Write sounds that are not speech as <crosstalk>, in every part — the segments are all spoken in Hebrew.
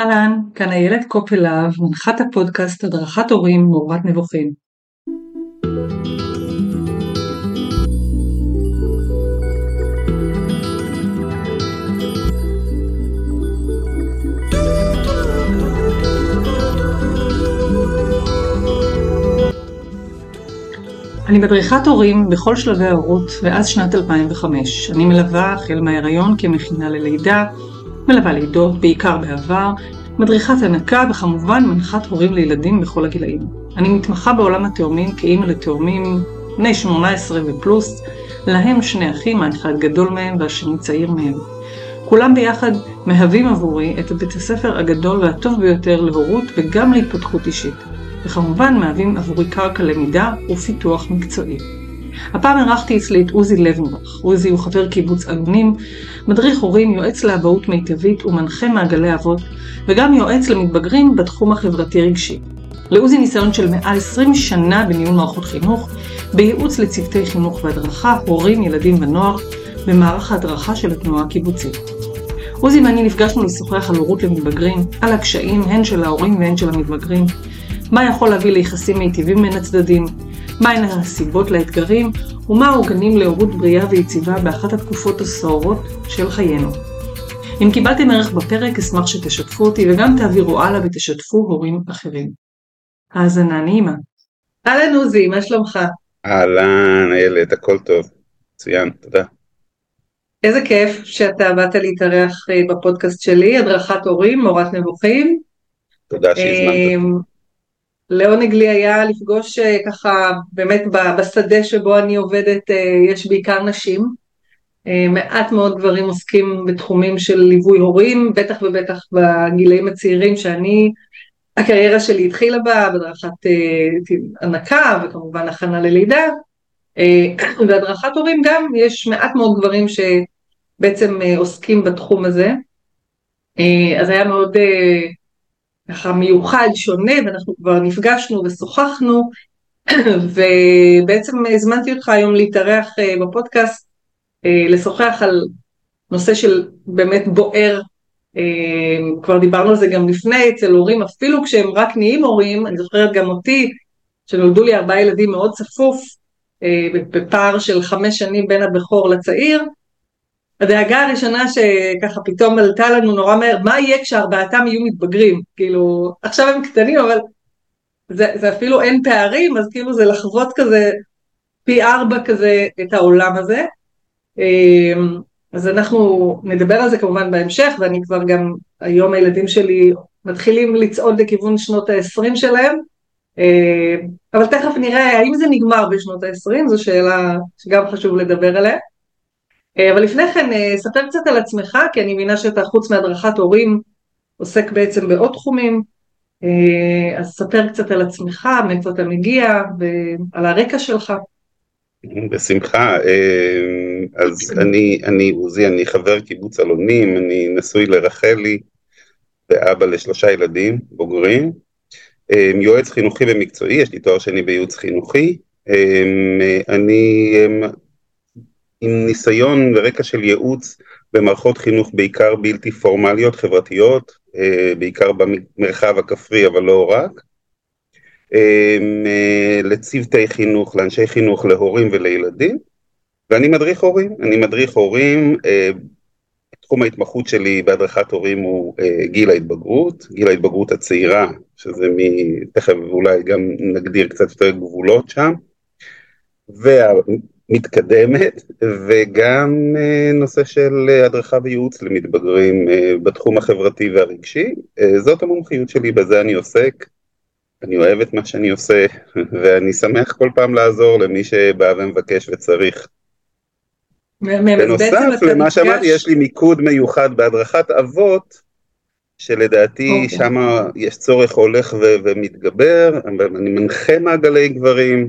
אהלן, כאן איילת קופלהב, מנחת הפודקאסט הדרכת הורים מעורבת נבוכים. אני מדריכת הורים בכל שלבי ההורות ואז שנת 2005. אני מלווה החל מההיריון כמכינה ללידה, מלווה לידות, בעיקר בעבר, מדריכת הנקה וכמובן מנחת הורים לילדים בכל הגילאים. אני מתמחה בעולם התאומים כאימא לתאומים בני 18 ופלוס, להם שני אחים, האחד גדול מהם והשני צעיר מהם. כולם ביחד מהווים עבורי את בית הספר הגדול והטוב ביותר להורות וגם להתפתחות אישית, וכמובן מהווים עבורי קרקע למידה ופיתוח מקצועי. הפעם אירחתי אצלי את עוזי לבנבך. עוזי הוא חבר קיבוץ אלונים, מדריך הורים, יועץ לאבהות מיטבית ומנחה מעגלי אבות, וגם יועץ למתבגרים בתחום החברתי-רגשי. לעוזי ניסיון של מעל 20 שנה בניהול מערכות חינוך, בייעוץ לצוותי חינוך והדרכה, הורים, ילדים ונוער, במערך ההדרכה של התנועה הקיבוצית. עוזי ואני נפגשנו לשוחח על הורות למתבגרים, על הקשיים הן של ההורים והן של המתבגרים, מה יכול להביא ליחסים מיטיבים בין הצדדים, מהן הסיבות לאתגרים, ומה העוגנים להורות בריאה ויציבה באחת התקופות הסוערות של חיינו. אם קיבלתם ערך בפרק, אשמח שתשתפו אותי וגם תעבירו הלאה ותשתפו הורים אחרים. האזנה נעימה. אהלן עוזי, מה שלומך? אהלן, איילת, הכל טוב. מצוין, תודה. איזה כיף שאתה באת להתארח אה, בפודקאסט שלי, הדרכת הורים, מורת נבוכים. תודה שהזמנת. לעונג לי היה לפגוש אה, ככה באמת בשדה שבו אני עובדת אה, יש בעיקר נשים. אה, מעט מאוד גברים עוסקים בתחומים של ליווי הורים, בטח ובטח בגילאים הצעירים שאני, הקריירה שלי התחילה בה, בהדרכת הנקה וכמובן הכנה ללידה, <clears throat> והדרכת הורים גם, יש מעט מאוד גברים שבעצם עוסקים בתחום הזה. אז היה מאוד ככה מיוחד, שונה, ואנחנו כבר נפגשנו ושוחחנו, <clears throat> ובעצם הזמנתי אותך היום להתארח אה, בפודקאסט, אה, לשוחח על נושא של באמת בוער, אה, כבר דיברנו על זה גם לפני אצל הורים, אפילו כשהם רק נהיים הורים, אני זוכרת גם אותי, שנולדו לי ארבעה ילדים מאוד צפוף, בפער של חמש שנים בין הבכור לצעיר, הדאגה הראשונה שככה פתאום עלתה לנו נורא מהר, מה יהיה כשארבעתם יהיו מתבגרים? כאילו, עכשיו הם קטנים, אבל זה, זה אפילו אין פערים, אז כאילו זה לחוות כזה פי ארבע כזה את העולם הזה. אמ, אז אנחנו נדבר על זה כמובן בהמשך, ואני כבר גם, היום הילדים שלי מתחילים לצעוד לכיוון שנות ה-20 שלהם, אמ, אבל תכף נראה האם זה נגמר בשנות ה-20, זו שאלה שגם חשוב לדבר עליה. אה, אבל לפני כן, אה, ספר קצת על עצמך, כי אני מבינה שאתה חוץ מהדרכת הורים, עוסק בעצם בעוד תחומים, אה, אז ספר קצת על עצמך, מאיפה אתה מגיע, ועל הרקע שלך. בשמחה, אז אני, אני עוזי, אני חבר קיבוץ אלונים, אני נשוי לרחלי ואבא לשלושה ילדים בוגרים, יועץ חינוכי ומקצועי, יש לי תואר שני בייעוץ חינוכי, אני עם ניסיון ורקע של ייעוץ במערכות חינוך בעיקר בלתי פורמליות, חברתיות, אה, בעיקר במרחב הכפרי אבל לא רק, אה, אה, לצוותי חינוך, לאנשי חינוך, להורים ולילדים, ואני מדריך הורים, אני מדריך הורים, תחום ההתמחות שלי בהדרכת הורים הוא גיל ההתבגרות, גיל ההתבגרות הצעירה, שזה מ... תכף אולי גם נגדיר קצת יותר גבולות שם. מתקדמת וגם אה, נושא של אה, הדרכה וייעוץ למתבגרים אה, בתחום החברתי והרגשי. זאת המומחיות שלי, בזה אני עוסק. אני אוהב את מה שאני עושה <laughs> ואני שמח כל פעם לעזור למי שבא ומבקש וצריך. בנוסף למה שאמרתי, יש לי מיקוד מיוחד בהדרכת אבות, שלדעתי okay. אוקיי. שם יש צורך הולך ו- ומתגבר, אני מנחה מעגלי גברים,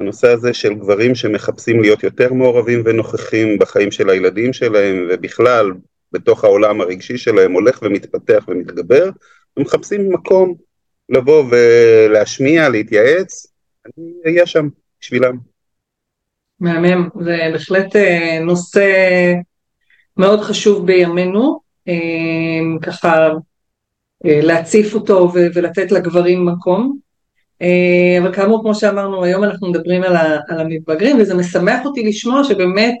הנושא הזה של גברים שמחפשים להיות יותר מעורבים ונוכחים בחיים של הילדים שלהם ובכלל בתוך העולם הרגשי שלהם הולך ומתפתח ומתגבר ומחפשים מקום לבוא ולהשמיע, להתייעץ, אני אהיה שם בשבילם. מהמם, זה בהחלט אה, נושא מאוד חשוב בימינו, אה, ככה להציף אותו ולתת לגברים מקום. אבל כאמור, כמו שאמרנו, היום אנחנו מדברים על, על המתבגרים, וזה משמח אותי לשמוע שבאמת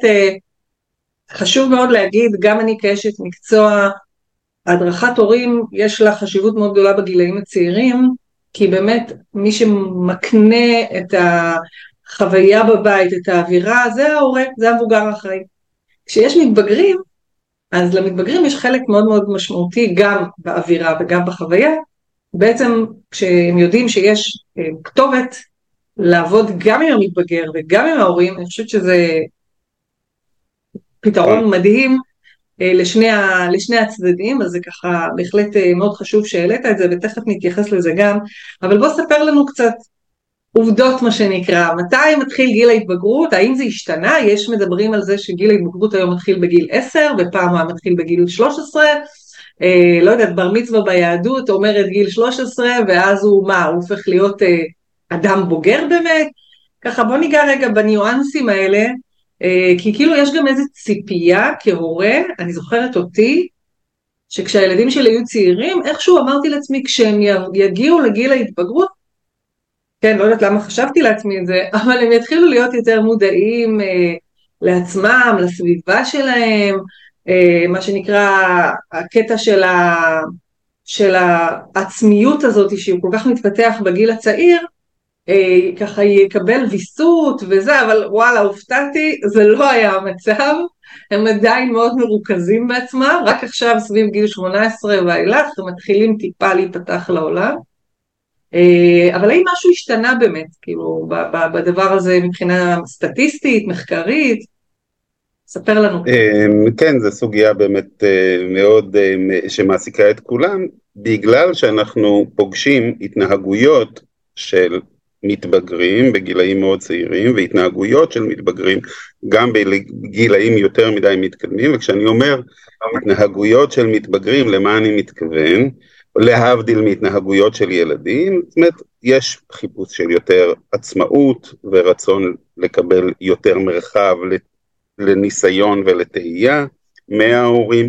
חשוב מאוד להגיד, גם אני כאשת מקצוע, הדרכת הורים יש לה חשיבות מאוד גדולה בגילאים הצעירים, כי באמת מי שמקנה את החוויה בבית, את האווירה, זה ההורה, זה המבוגר האחראי. כשיש מתבגרים, אז למתבגרים יש חלק מאוד מאוד משמעותי גם באווירה וגם בחוויה, בעצם כשהם יודעים שיש אה, כתובת לעבוד גם עם המתבגר וגם עם ההורים, אני חושבת שזה פתרון מדהים אה, לשני, ה, לשני הצדדים, אז זה ככה בהחלט אה, מאוד חשוב שהעלית את זה ותכף נתייחס לזה גם, אבל בוא ספר לנו קצת עובדות מה שנקרא, מתי מתחיל גיל ההתבגרות, האם זה השתנה, יש מדברים על זה שגיל ההתבגרות היום מתחיל בגיל 10 ופעם הוא מתחיל בגיל 13, אה, לא יודעת, בר מצווה ביהדות אומרת גיל 13 ואז הוא מה, הוא הופך להיות אה, אדם בוגר באמת? ככה בוא ניגע רגע בניואנסים האלה אה, כי כאילו יש גם איזו ציפייה כהורה, אני זוכרת אותי, שכשהילדים שלי היו צעירים, איכשהו אמרתי לעצמי, כשהם יגיעו לגיל ההתבגרות, כן, לא יודעת למה חשבתי לעצמי את זה, <laughs> אבל הם יתחילו להיות יותר מודעים אה, לעצמם, לסביבה שלהם, מה שנקרא הקטע של, ה, של העצמיות הזאת שהוא כל כך מתפתח בגיל הצעיר, אה, ככה יקבל ויסות וזה, אבל וואלה, הופתעתי, זה לא היה המצב, הם עדיין מאוד מרוכזים בעצמם, רק עכשיו סביב גיל 18 ואילך הם מתחילים טיפה להיפתח לעולם. אה, אבל האם משהו השתנה באמת, כאילו, בדבר הזה מבחינה סטטיסטית, מחקרית? ספר לנו. אה, כן, זו סוגיה באמת מאוד שמעסיקה את כולם, בגלל שאנחנו פוגשים התנהגויות של מתבגרים בגילאים מאוד צעירים והתנהגויות של מתבגרים גם בגילאים יותר מדי מתקדמים וכשאני אומר התנהגויות של מתבגרים למה אני מתכוון להבדיל מהתנהגויות של ילדים זאת אומרת יש חיפוש של יותר עצמאות ורצון לקבל יותר מרחב לניסיון ולתהייה. מההורים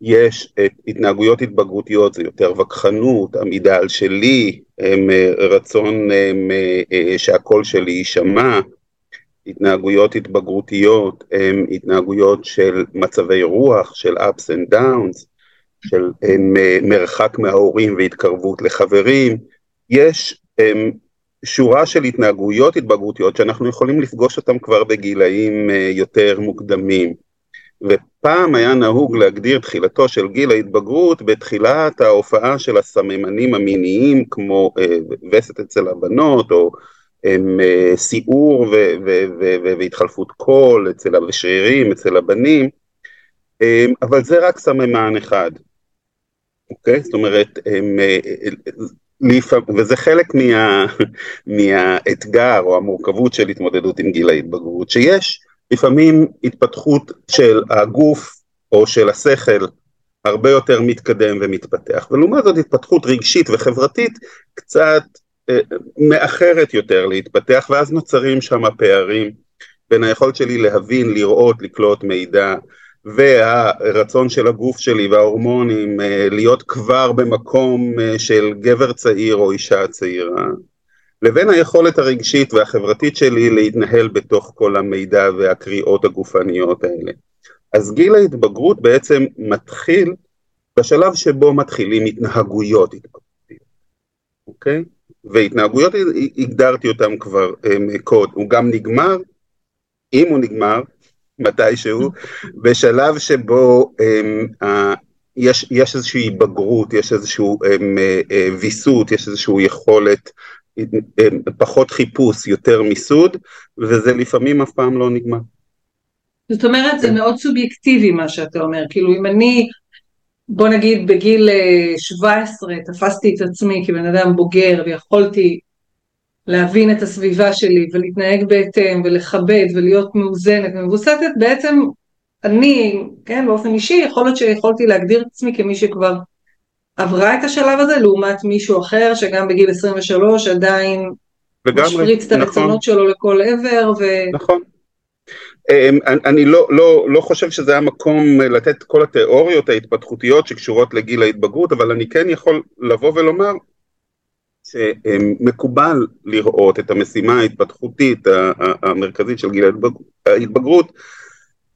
יש את התנהגויות התבגרותיות, זה יותר וכחנות, עמידה על שלי, הם, אה, רצון הם, אה, אה, שהקול שלי יישמע, התנהגויות התבגרותיות הם התנהגויות של מצבי רוח, של ups and downs, של הם, מרחק מההורים והתקרבות לחברים, יש הם, שורה של התנהגויות התבגרותיות שאנחנו יכולים לפגוש אותן כבר בגילאים יותר מוקדמים. ופעם היה נהוג להגדיר תחילתו של גיל ההתבגרות בתחילת ההופעה של הסממנים המיניים כמו אה, וסת אצל הבנות או אה, סיעור והתחלפות קול אצל השרירים אצל הבנים, אה, אבל זה רק סממן אחד, אוקיי? זאת אומרת, הם, אה, וזה חלק מה, מהאתגר או המורכבות של התמודדות עם גיל ההתבגרות, שיש לפעמים התפתחות של הגוף או של השכל הרבה יותר מתקדם ומתפתח, ולעומת זאת התפתחות רגשית וחברתית קצת אה, מאחרת יותר להתפתח, ואז נוצרים שם פערים בין היכולת שלי להבין, לראות, לקלוט מידע, והרצון של הגוף שלי וההורמונים אה, להיות כבר במקום אה, של גבר צעיר או אישה צעירה. לבין היכולת הרגשית והחברתית שלי להתנהל בתוך כל המידע והקריאות הגופניות האלה. אז גיל ההתבגרות בעצם מתחיל בשלב שבו מתחילים התנהגויות התבגרותיות, אוקיי? והתנהגויות הגדרתי אותם כבר קוד, הוא גם נגמר, אם הוא נגמר, מתישהו, בשלב שבו הם, יש, יש איזושהי בגרות, יש איזשהו הם, אה, ויסות, יש איזושהי יכולת פחות חיפוש, יותר מיסוד, וזה לפעמים אף פעם לא נגמר. זאת אומרת, זה מאוד סובייקטיבי מה שאתה אומר, כאילו אם אני, בוא נגיד בגיל 17 אה, תפסתי את עצמי כבן אדם בוגר ויכולתי להבין את הסביבה שלי ולהתנהג בהתאם ולכבד ולהיות מאוזנת ומבוססת, בעצם אני, כן, באופן אישי, יכול להיות שיכולתי להגדיר את עצמי כמי שכבר עברה את השלב הזה לעומת מישהו אחר שגם בגיל 23 עדיין משפריץ את הרצונות נכון. שלו לכל עבר. ו... נכון. אמ, אני לא, לא, לא חושב שזה המקום לתת כל התיאוריות ההתפתחותיות שקשורות לגיל ההתבגרות, אבל אני כן יכול לבוא ולומר שמקובל לראות את המשימה ההתפתחותית המרכזית של גיל ההתבגרות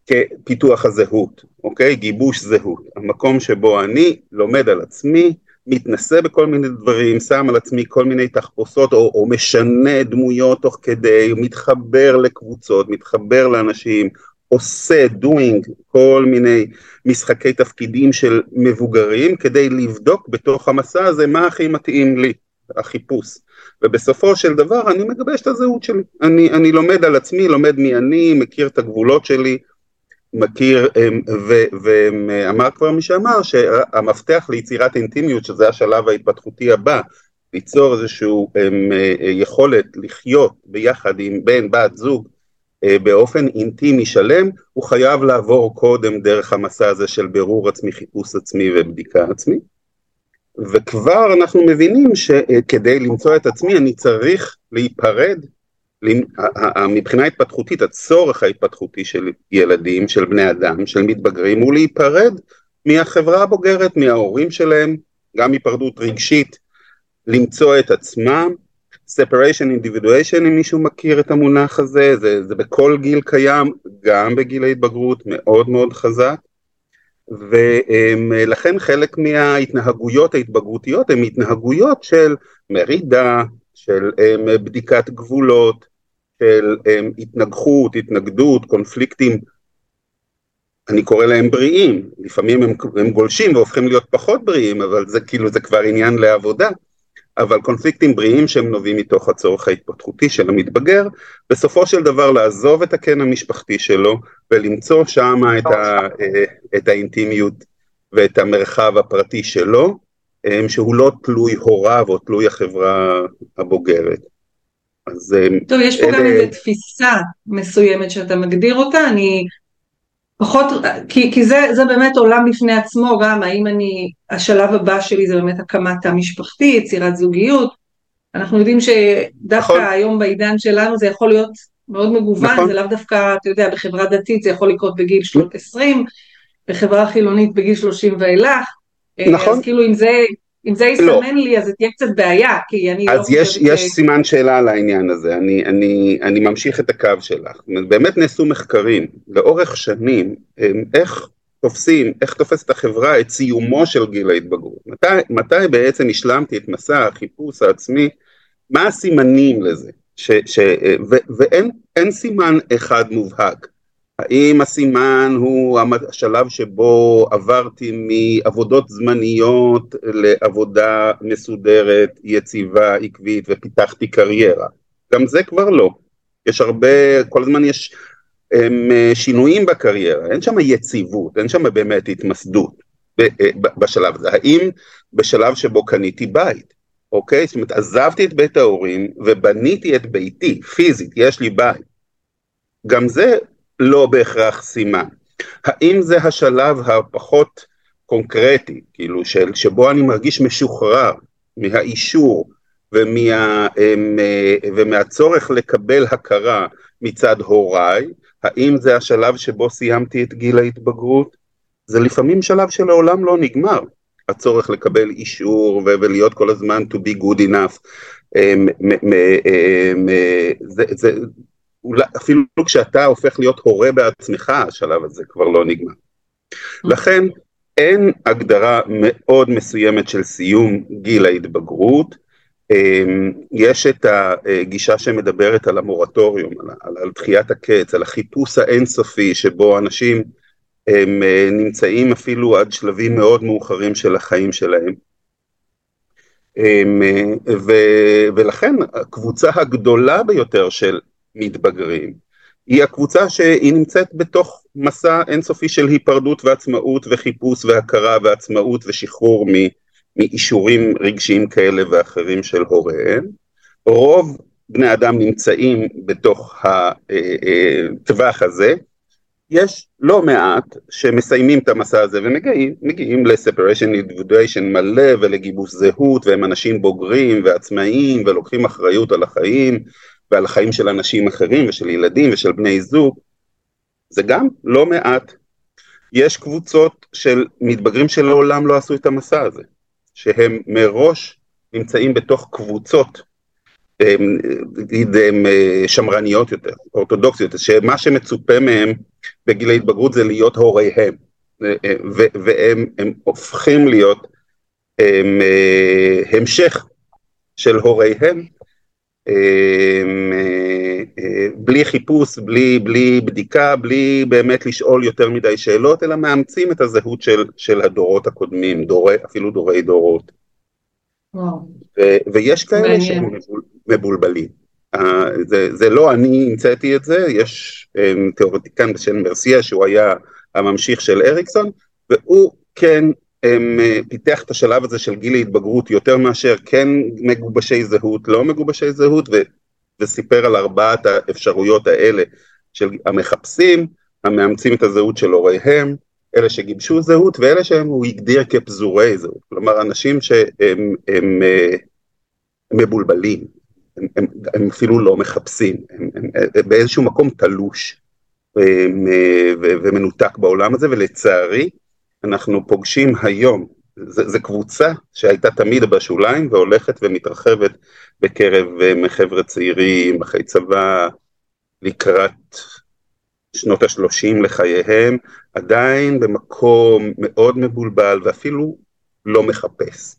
כפיתוח הזהות, אוקיי? גיבוש זהות. המקום שבו אני לומד על עצמי, מתנסה בכל מיני דברים, שם על עצמי כל מיני תחפושות או, או משנה דמויות תוך כדי, מתחבר לקבוצות, מתחבר לאנשים, עושה, doing, כל מיני משחקי תפקידים של מבוגרים כדי לבדוק בתוך המסע הזה מה הכי מתאים לי, החיפוש. ובסופו של דבר אני מגבש את הזהות שלי. אני, אני לומד על עצמי, לומד מי אני, מכיר את הגבולות שלי, מכיר, אמ, ואמר כבר מי שאמר שהמפתח ליצירת אינטימיות, שזה השלב ההתפתחותי הבא, ליצור איזושהי אמ, אה, יכולת לחיות ביחד עם בן, בת, זוג, אה, באופן אינטימי שלם, הוא חייב לעבור קודם דרך המסע הזה של בירור עצמי, חיפוש עצמי ובדיקה עצמי. וכבר אנחנו מבינים שכדי למצוא את עצמי אני צריך להיפרד מבחינה התפתחותית, הצורך ההתפתחותי של ילדים, של בני אדם, של מתבגרים, הוא להיפרד מהחברה הבוגרת, מההורים שלהם, גם היפרדות רגשית, למצוא את עצמם, separation individuation אם מישהו מכיר את המונח הזה, זה, זה בכל גיל קיים, גם בגיל ההתבגרות מאוד מאוד חזק, ולכן חלק מההתנהגויות ההתבגרותיות הן התנהגויות של מרידה, של בדיקת גבולות, של um, התנגחות, התנגדות, קונפליקטים, אני קורא להם בריאים, לפעמים הם, הם גולשים והופכים להיות פחות בריאים, אבל זה כאילו זה כבר עניין לעבודה, אבל קונפליקטים בריאים שהם נובעים מתוך הצורך ההתפתחותי של המתבגר, בסופו של דבר לעזוב את הקן המשפחתי שלו ולמצוא שם את, ה, אה, את האינטימיות ואת המרחב הפרטי שלו, שהוא לא תלוי הוריו או תלוי החברה הבוגרת. אז... אה, טוב, יש פה אלה... גם איזו תפיסה מסוימת שאתה מגדיר אותה, אני פחות, כי, כי זה, זה באמת עולם בפני עצמו, גם האם אני, השלב הבא שלי זה באמת הקמת המשפחתי, יצירת זוגיות, אנחנו יודעים שדווקא נכון. היום בעידן שלנו זה יכול להיות מאוד מגוון, נכון. זה לאו דווקא, אתה יודע, בחברה דתית זה יכול לקרות בגיל 20, בחברה חילונית בגיל 30 ואילך, אה, נכון. אז כאילו אם זה אם זה יסמן לא. לי אז זה תהיה קצת בעיה, כי אני לא אז לא יש, יש ש... סימן שאלה על העניין הזה, אני, אני, אני ממשיך את הקו שלך. באמת נעשו מחקרים לאורך שנים, איך תופסים, איך תופסת החברה את סיומו של גיל ההתבגרות. מתי, מתי בעצם השלמתי את מסע החיפוש העצמי, מה הסימנים לזה? ש, ש, ו, ואין סימן אחד מובהק. האם הסימן הוא השלב שבו עברתי מעבודות זמניות לעבודה מסודרת, יציבה, עקבית ופיתחתי קריירה? גם זה כבר לא. יש הרבה, כל הזמן יש הם, שינויים בקריירה, אין שם יציבות, אין שם באמת התמסדות אה, בשלב הזה. האם בשלב שבו קניתי בית, אוקיי? זאת אומרת, עזבתי את בית ההורים ובניתי את ביתי, פיזית, יש לי בית. גם זה לא בהכרח סימן. האם זה השלב הפחות קונקרטי, כאילו של, שבו אני מרגיש משוחרר מהאישור ומה, ומהצורך לקבל הכרה מצד הוריי, האם זה השלב שבו סיימתי את גיל ההתבגרות? זה לפעמים שלב שלעולם לא נגמר, הצורך לקבל אישור ולהיות כל הזמן to be good enough. זה, זה, אולי, אפילו כשאתה הופך להיות הורה בעצמך, השלב הזה כבר לא נגמר. לכן אין הגדרה מאוד מסוימת של סיום גיל ההתבגרות, אמ, יש את הגישה שמדברת על המורטוריום, על, על דחיית הקץ, על החיפוש האינסופי שבו אנשים הם אה, נמצאים אפילו עד שלבים מאוד מאוחרים של החיים שלהם. אמ, ו, ולכן הקבוצה הגדולה ביותר של מתבגרים, היא הקבוצה שהיא נמצאת בתוך מסע אינסופי של היפרדות ועצמאות וחיפוש והכרה ועצמאות ושחרור מאישורים רגשיים כאלה ואחרים של הוריהם. רוב בני אדם נמצאים בתוך הטווח הזה, יש לא מעט שמסיימים את המסע הזה ומגיעים ל-separation individuation מלא ולגיבוש זהות והם אנשים בוגרים ועצמאיים ולוקחים אחריות על החיים ועל החיים של אנשים אחרים ושל ילדים ושל בני זוג, זה גם לא מעט. יש קבוצות של מתבגרים שלעולם לא עשו את המסע הזה, שהם מראש נמצאים בתוך קבוצות נגיד שמרניות יותר, אורתודוקסיות, שמה שמצופה מהם בגיל ההתבגרות זה להיות הוריהם, והם הופכים להיות הם, המשך של הוריהם, בלי חיפוש, בלי, בלי בדיקה, בלי באמת לשאול יותר מדי שאלות, אלא מאמצים את הזהות של, של הדורות הקודמים, דורי, אפילו דורי דורות. ו- ויש כאלה שהם מבולבלים. Uh, זה, זה לא אני המצאתי את זה, יש um, תיאורטיקן בשם מרסיה שהוא היה הממשיך של אריקסון, והוא כן um, פיתח את השלב הזה של גיל ההתבגרות יותר מאשר כן מגובשי זהות, לא מגובשי זהות, ו, וסיפר על ארבעת האפשרויות האלה של המחפשים, המאמצים את הזהות של הוריהם, אלה שגיבשו זהות ואלה שהוא הגדיר כפזורי זהות, כלומר אנשים שהם הם, הם, הם מבולבלים, הם, הם, הם אפילו לא מחפשים, הם, הם, הם באיזשהו מקום תלוש הם, ומנותק בעולם הזה ולצערי אנחנו פוגשים היום, זו קבוצה שהייתה תמיד בשוליים והולכת ומתרחבת בקרב חבר'ה צעירים, אחרי צבא, לקראת שנות השלושים לחייהם, עדיין במקום מאוד מבולבל ואפילו לא מחפש.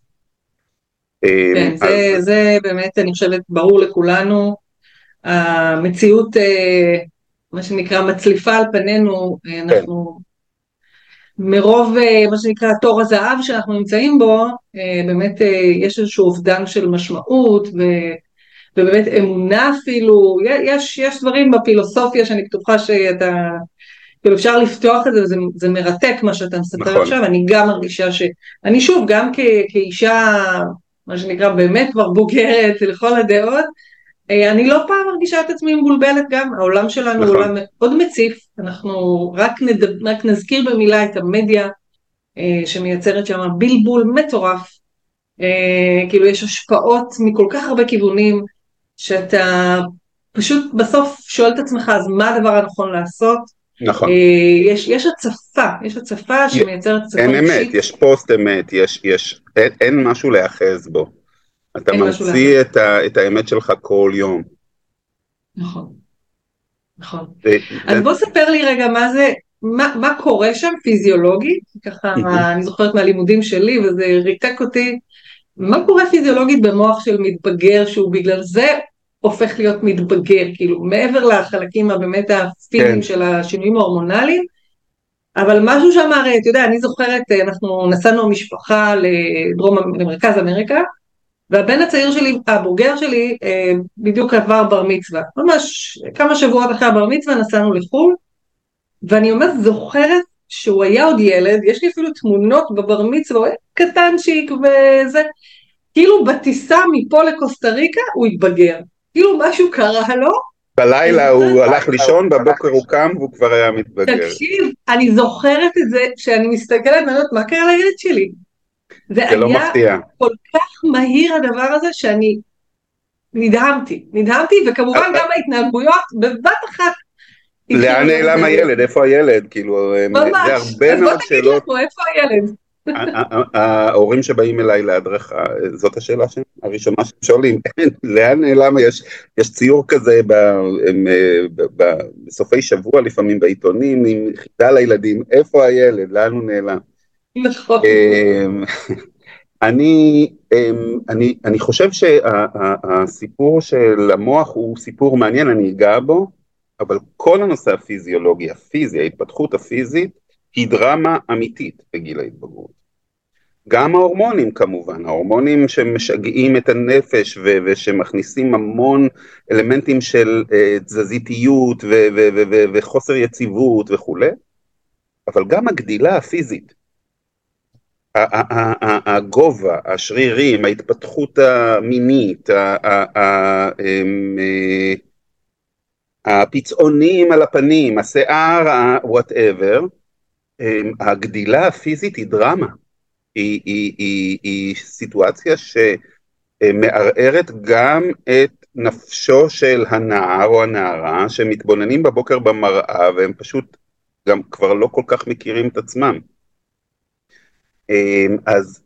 כן, אז... זה, זה באמת, אני חושבת, ברור לכולנו. המציאות, אה, מה שנקרא, מצליפה על פנינו, אה, כן. אנחנו מרוב, אה, מה שנקרא, תור הזהב שאנחנו נמצאים בו, באמת יש איזשהו אובדן של משמעות, ו... ובאמת אמונה אפילו, יש, יש דברים בפילוסופיה שאני בטוחה שאתה, כאילו אפשר לפתוח את זה וזה זה מרתק מה שאתה מספר נכון. עכשיו, אני גם מרגישה ש... אני שוב, גם כ, כאישה, מה שנקרא באמת כבר בוגרת לכל הדעות, אה, אני לא פעם מרגישה את עצמי מבולבלת גם, העולם שלנו נכון. עולם מאוד מציף, אנחנו רק, נד... רק נזכיר במילה את המדיה אה, שמייצרת שם בלבול מטורף, אה, כאילו יש השפעות מכל כך הרבה כיוונים, שאתה פשוט בסוף שואל את עצמך אז מה הדבר הנכון לעשות. נכון. אה, יש, יש הצפה, יש הצפה שמייצרת הצפה אין אמת, יש פוסט אמת, יש, יש, אין, אין משהו להיאחז בו. אתה ממציא את, ה, את האמת שלך כל יום. נכון, נכון. ו... אז בוא ספר לי רגע מה זה, מה, מה קורה שם פיזיולוגית, ככה <laughs> אני זוכרת מהלימודים שלי וזה ריתק אותי מה קורה פיזיולוגית במוח של מתבגר שהוא בגלל זה הופך להיות מתבגר, כאילו מעבר לחלקים הבאמת הפיזיים כן. של השינויים ההורמונליים, אבל משהו שם הרי, אתה יודע, אני זוכרת, אנחנו נסענו המשפחה לדרום, למרכז אמריקה, והבן הצעיר שלי, הבוגר שלי, אה, בדיוק עבר בר מצווה, ממש כמה שבועות אחרי הבר מצווה נסענו לחו"ל, ואני אומרת, זוכרת שהוא היה עוד ילד, יש לי אפילו תמונות בבר מצווה, הוא היה קטנצ'יק וזה, כאילו בטיסה מפה לקוסטה ריקה הוא התבגר, כאילו משהו קרה לו. בלילה הוא הלך לישון, בבוקר הוא קם והוא כבר היה מתבגר. תקשיב, אני זוכרת את זה, שאני מסתכלת ואני אומרת, מה קרה לילד שלי? זה לא מפתיע. כל כך מהיר הדבר הזה שאני נדהמתי, נדהמתי, וכמובן אה, גם ההתנהגויות בבת אחת לאן נעלם הילד? איפה הילד? כאילו, זה הרבה מאוד שאלות. ממש, אז בוא תגיד לנו, איפה הילד? ההורים שבאים אליי להדרכה, זאת השאלה הראשונה שהם שואלים, <laughs> לאן נעלם, יש, יש ציור כזה ב, הם, ב, ב, בסופי שבוע לפעמים בעיתונים עם חידה לילדים, איפה הילד, לאן הוא נעלם. נכון. אמ, אני, אמ, אני, אני חושב שהסיפור של המוח הוא סיפור מעניין, אני אגע בו, אבל כל הנושא הפיזיולוגי, הפיזי, ההתפתחות הפיזית, היא דרמה אמיתית בגיל ההתבגרות. גם ההורמונים כמובן, ההורמונים שמשגעים את הנפש ו- ושמכניסים המון אלמנטים של uh, תזזיתיות ו- ו- ו- ו- וחוסר יציבות וכולי, אבל גם הגדילה הפיזית, הגובה, השרירים, ההתפתחות המינית, אה, הפצעונים על הפנים, השיער, וואטאבר, הגדילה הפיזית היא דרמה, היא, היא, היא, היא סיטואציה שמערערת גם את נפשו של הנער או הנערה שמתבוננים בבוקר במראה והם פשוט גם כבר לא כל כך מכירים את עצמם. אמ, אז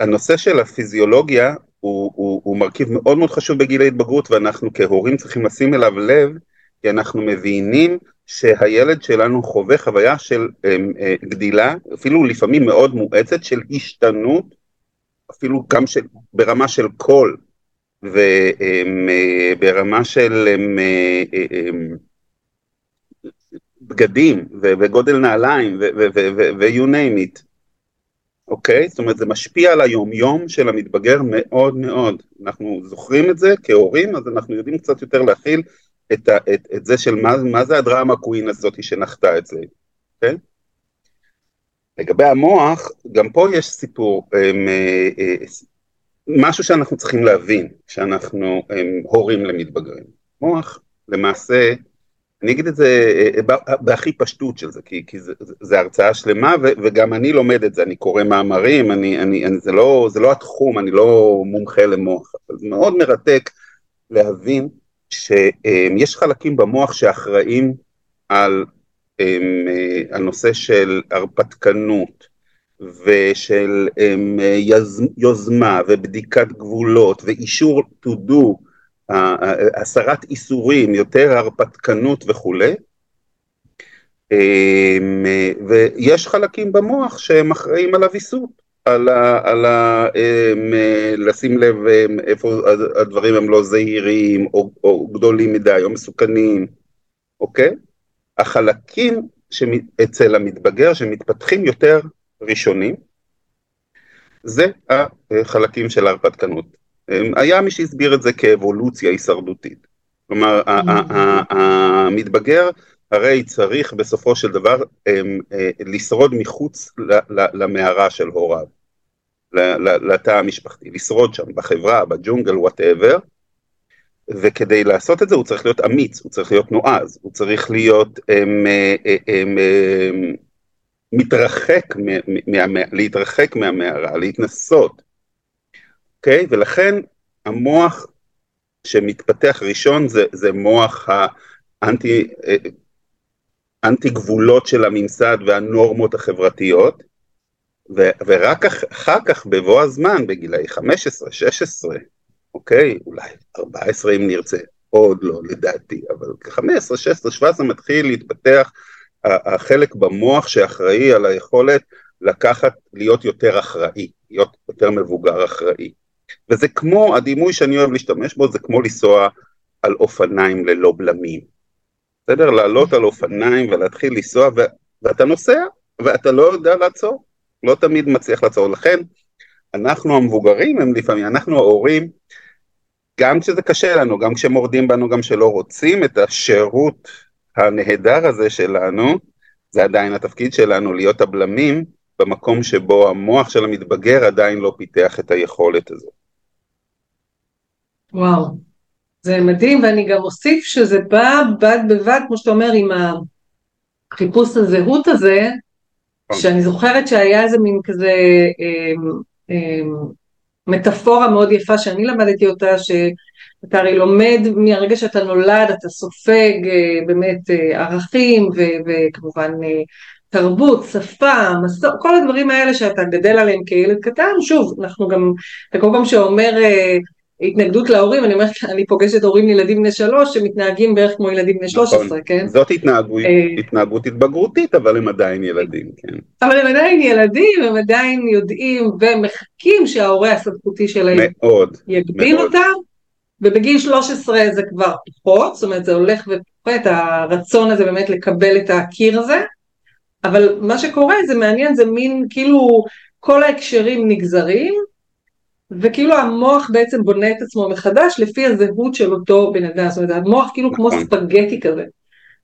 הנושא של הפיזיולוגיה הוא, הוא, הוא מרכיב מאוד מאוד חשוב בגיל ההתבגרות ואנחנו כהורים צריכים לשים אליו לב כי אנחנו מבינים שהילד שלנו חווה חוויה של אמ, אה, גדילה, אפילו לפעמים מאוד מואצת, של השתנות, אפילו גם של, ברמה של קול וברמה אמ, של אמ, בגדים וגודל נעליים ו-you name it. אוקיי? זאת אומרת זה משפיע על היומיום של המתבגר מאוד מאוד. אנחנו זוכרים את זה כהורים, אז אנחנו יודעים קצת יותר להכיל את, ה, את, את זה של מה, מה זה הדרמה קווין הזאת שנחתה את זה, אוקיי? לגבי המוח, גם פה יש סיפור, הם, אה, אה, משהו שאנחנו צריכים להבין כשאנחנו הם, הורים למתבגרים. מוח למעשה אני אגיד את זה אה, אה, בהכי פשטות של זה, כי, כי זה, זה, הרצאה שלמה ו, וגם אני לומד את זה, אני קורא מאמרים, אני, אני, אני, זה, לא, זה לא התחום, אני לא מומחה למוח, אבל זה מאוד מרתק להבין שיש חלקים במוח שאחראים על אה, הנושא של הרפתקנות ושל יוזמה ובדיקת גבולות ואישור to do הסרת איסורים, יותר הרפתקנות וכולי. אמ, ויש חלקים במוח שהם אחראים על הוויסות, על, ה, על ה, אמ, לשים לב אמ, איפה הדברים הם לא זהירים או, או גדולים מדי או מסוכנים, אוקיי? החלקים אצל המתבגר שמתפתחים יותר ראשונים, זה החלקים של ההרפתקנות. אמ, היה מי שהסביר את זה כאבולוציה הישרדותית. כלומר, mm-hmm. המתבגר הרי צריך בסופו של דבר אמ, אה, לשרוד מחוץ למערה של הוריו, לתא המשפחתי, לשרוד שם בחברה, בג'ונגל, וואטאבר, וכדי לעשות את זה הוא צריך להיות אמיץ, הוא צריך להיות נועז, הוא צריך להיות הם, הם, הם, מתרחק, להתרחק מהמערה, להתנסות, אוקיי? ולכן המוח שמתפתח ראשון זה, זה מוח האנטי אה, אנטי גבולות של הממסד והנורמות החברתיות, ו, ורק אחר כך בבוא הזמן, בגילאי 15, 16, אוקיי, אולי 14 אם נרצה, עוד לא לדעתי, אבל 15, 16, 17 מתחיל להתפתח החלק במוח שאחראי על היכולת לקחת, להיות יותר אחראי, להיות יותר מבוגר אחראי. וזה כמו, הדימוי שאני אוהב להשתמש בו זה כמו לנסוע על אופניים ללא בלמים. בסדר? לעלות על אופניים ולהתחיל לנסוע ו... ואתה נוסע ואתה לא יודע לעצור, לא תמיד מצליח לעצור. לכן אנחנו המבוגרים הם לפעמים, אנחנו ההורים, גם כשזה קשה לנו, גם כשמורדים בנו, גם כשלא רוצים את השירות הנהדר הזה שלנו, זה עדיין התפקיד שלנו להיות הבלמים במקום שבו המוח של המתבגר עדיין לא פיתח את היכולת הזאת. וואו, זה מדהים, ואני גם אוסיף שזה בא בד בבד, כמו שאתה אומר, עם החיפוש הזהות הזה, נכון. שאני זוכרת שהיה איזה מין כזה אה, אה, מטאפורה מאוד יפה שאני למדתי אותה, שאתה הרי לומד מהרגע שאתה נולד, אתה סופג אה, באמת אה, ערכים ו- וכמובן אה, תרבות, שפה, מסור, כל הדברים האלה שאתה גדל עליהם כילד קטן, שוב, אנחנו גם, אתה כל פעם שאומר אה, התנגדות להורים, אני אומרת, אני פוגשת הורים לילדים בני שלוש שמתנהגים בערך כמו ילדים בני שלוש עשרה, נכון. כן? זאת התנהגות, אה, התנהגות התבגרותית, אבל הם עדיין ילדים, כן. אבל הם עדיין ילדים, הם עדיין יודעים ומחכים שההורה הסמכותי שלהם מאוד, יגביל מאוד. אותם, ובגיל 13 זה כבר פחות, זאת אומרת זה הולך ופוחת, הרצון הזה באמת לקבל את הקיר הזה, אבל מה שקורה זה מעניין, זה מין כאילו כל ההקשרים נגזרים, וכאילו המוח בעצם בונה את עצמו מחדש לפי הזהות של אותו בן אדם, זאת אומרת המוח כאילו כמו נכון. ספגטי כזה,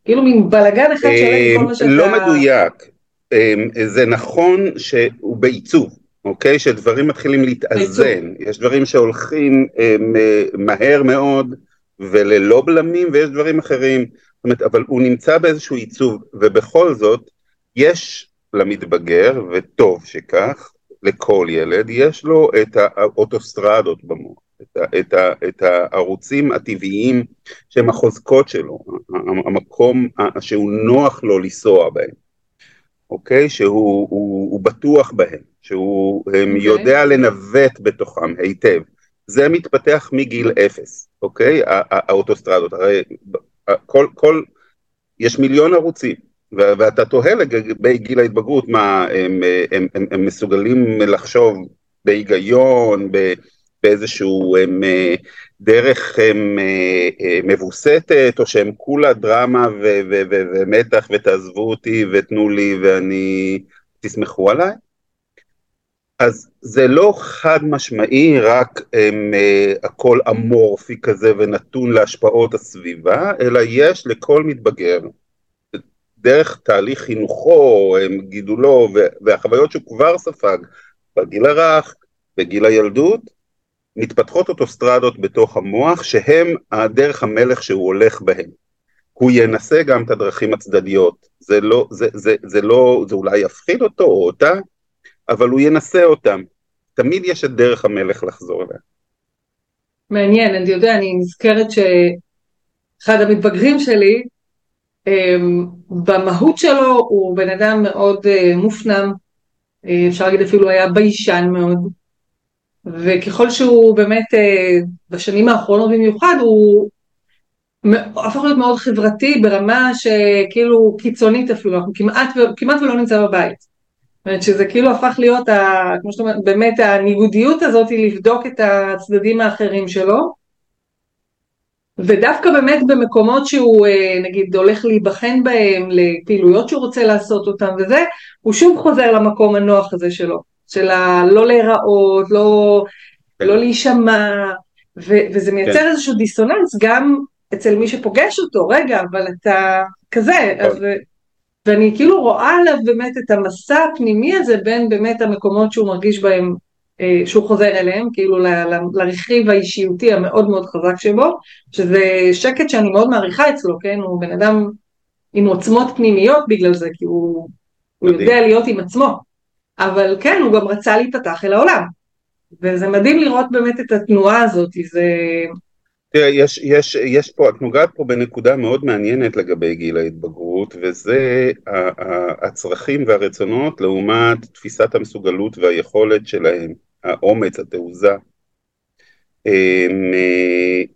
כאילו מין בלאגן אחד שלם כל מה שאתה... לא מדויק, אמ, זה נכון שהוא בעיצוב, אוקיי? שדברים מתחילים להתאזן, יש דברים שהולכים אמ, מהר מאוד וללא בלמים ויש דברים אחרים, זאת אומרת, אבל הוא נמצא באיזשהו עיצוב, ובכל זאת יש למתבגר, וטוב שכך, לכל ילד, יש לו את האוטוסטרדות במוח, את, ה, את, ה, את הערוצים הטבעיים שהם החוזקות שלו, המקום שהוא נוח לו לנסוע בהם, אוקיי? שהוא הוא, הוא בטוח בהם, שהוא okay. אוקיי. יודע לנווט בתוכם היטב. זה מתפתח מגיל אפס, אוקיי? האוטוסטרדות, הרי כל, כל, יש מיליון ערוצים, ואתה תוהה לגבי גיל ההתבגרות, מה, הם, הם, הם, הם מסוגלים לחשוב בהיגיון, באיזשהו הם, דרך הם, מבוסתת, או שהם כולה דרמה ו, ו, ו, ומתח ותעזבו אותי ותנו לי ואני, תסמכו עליי? אז זה לא חד משמעי רק הם, הכל אמורפי כזה ונתון להשפעות הסביבה, אלא יש לכל מתבגר דרך תהליך חינוכו, גידולו והחוויות שהוא כבר ספג בגיל הרך, בגיל הילדות, מתפתחות אוטוסטרדות בתוך המוח שהם הדרך המלך שהוא הולך בהם. הוא ינסה גם את הדרכים הצדדיות, זה לא, זה, זה, זה לא, זה אולי יפחיד אותו או אותה, אבל הוא ינסה אותם. תמיד יש את דרך המלך לחזור אליה. מעניין, אני יודע, אני נזכרת שאחד המתבגרים שלי, במהות שלו הוא בן אדם מאוד אה, מופנם, אה, אפשר להגיד אפילו היה ביישן מאוד, וככל שהוא באמת אה, בשנים האחרונות במיוחד הוא הפך להיות מאוד חברתי ברמה שכאילו קיצונית אפילו, אנחנו כמעט, כמעט ולא נמצא בבית. זאת אומרת שזה כאילו הפך להיות, ה, כמו שאת אומרת, באמת הניגודיות הזאת היא לבדוק את הצדדים האחרים שלו, ודווקא באמת במקומות שהוא אה, נגיד הולך להיבחן בהם, לפעילויות שהוא רוצה לעשות אותם וזה, הוא שוב חוזר למקום הנוח הזה שלו, של הלא להיראות, לא, לא להישמע, ו- וזה מייצר כן. איזשהו דיסוננס גם אצל מי שפוגש אותו, רגע, אבל אתה כזה, אז, נכון. ואני כאילו רואה עליו באמת את המסע הפנימי הזה בין באמת המקומות שהוא מרגיש בהם אה, שהוא חוזר אליהם, כאילו לרכיב האישיותי המאוד מאוד חזק שבו, שזה שקט שאני מאוד מעריכה אצלו, כן? הוא בן אדם עם עוצמות פנימיות בגלל זה, כי הוא, הוא יודע להיות עם עצמו. אבל כן, הוא גם רצה להיפתח אל העולם. וזה מדהים לראות באמת את התנועה הזאת, זה... תראה, יש, יש, יש פה, את נוגעת פה בנקודה מאוד מעניינת לגבי גיל ההתבגרות, וזה הצרכים והרצונות לעומת תפיסת המסוגלות והיכולת שלהם. האומץ, התעוזה. אה,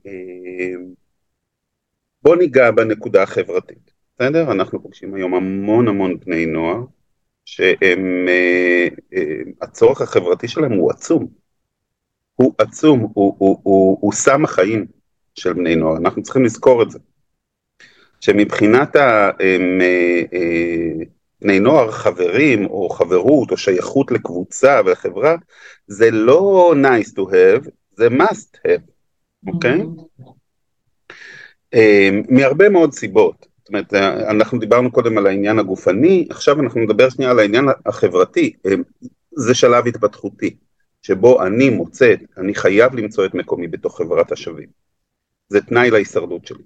אמ, בוא ניגע בנקודה החברתית, בסדר? אנחנו פוגשים היום המון המון בני נוער שהם, אה, אה, הצורך החברתי שלהם הוא עצום. הוא עצום, הוא, הוא, הוא, הוא סם החיים של בני נוער, אנחנו צריכים לזכור את זה. שמבחינת בני נוער, חברים או חברות או שייכות לקבוצה ולחברה, זה לא nice to have, זה must have, אוקיי? Okay? אמ, מהרבה מאוד סיבות. זאת אומרת, אנחנו דיברנו קודם על העניין הגופני, עכשיו אנחנו נדבר שנייה על העניין החברתי. אמ, זה שלב התפתחותי, שבו אני מוצא, אני חייב למצוא את מקומי בתוך חברת השווים. זה תנאי להישרדות שלי,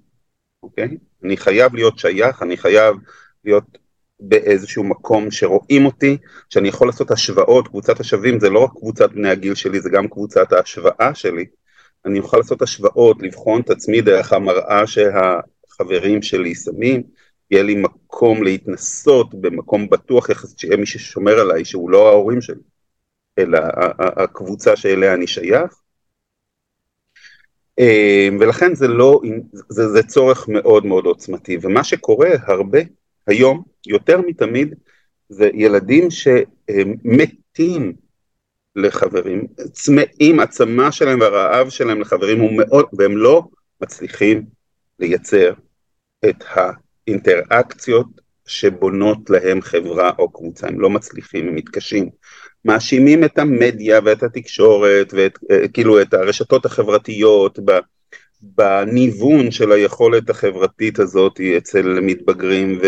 אוקיי? אני חייב להיות שייך, אני חייב להיות באיזשהו מקום שרואים אותי, שאני יכול לעשות השוואות, קבוצת השווים זה לא רק קבוצת בני הגיל שלי, זה גם קבוצת ההשוואה שלי. אני אוכל לעשות השוואות, לבחון את עצמי דרך המראה שהחברים שלי שמים, יהיה לי מקום להתנסות במקום בטוח יחסית, שיהיה מי ששומר עליי, שהוא לא ההורים שלי, אלא הקבוצה שאליה אני שייך. אה, ולכן זה לא, זה, זה צורך מאוד מאוד עוצמתי, ומה שקורה הרבה היום, יותר מתמיד, זה ילדים שמתים לחברים, צמאים, הצמא שלהם והרעב שלהם לחברים הוא מאוד, והם לא מצליחים לייצר את האינטראקציות שבונות להם חברה או קבוצה, הם לא מצליחים, הם מתקשים. מאשימים את המדיה ואת התקשורת ואת אה, כאילו את הרשתות החברתיות בניוון של היכולת החברתית הזאת אצל מתבגרים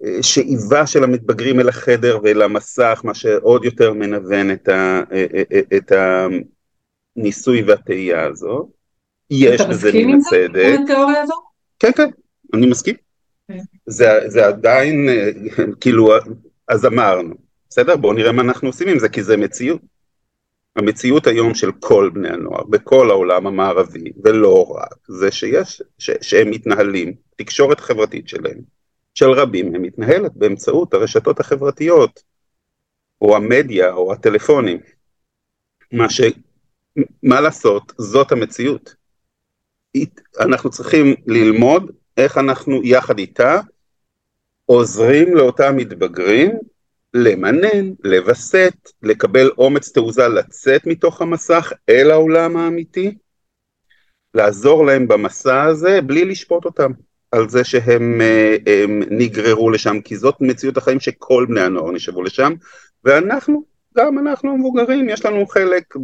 ובשאיבה של המתבגרים אל החדר ואל המסך, מה שעוד יותר מנוון את, ה, את הניסוי והתהייה הזאת. יש בזה מן הצדק. אתה מסכים עם התיאוריה הזו? כן, כן, אני מסכים. כן. זה, זה עדיין, כאילו, אז אמרנו, בסדר? בואו נראה מה אנחנו עושים עם זה, כי זה מציאות. המציאות היום של כל בני הנוער בכל העולם המערבי ולא רק זה שיש, ש, שהם מתנהלים, תקשורת חברתית שלהם של רבים מהם מתנהלת באמצעות הרשתות החברתיות, או המדיה, או הטלפונים. מה ש... מה לעשות, זאת המציאות. אנחנו צריכים ללמוד איך אנחנו יחד איתה עוזרים לאותם מתבגרים למנן, לווסת, לקבל אומץ תעוזה לצאת מתוך המסך אל העולם האמיתי, לעזור להם במסע הזה בלי לשפוט אותם על זה שהם אה, הם, נגררו לשם, כי זאת מציאות החיים שכל בני הנוער נשאבו לשם, ואנחנו, גם אנחנו המבוגרים, יש לנו חלק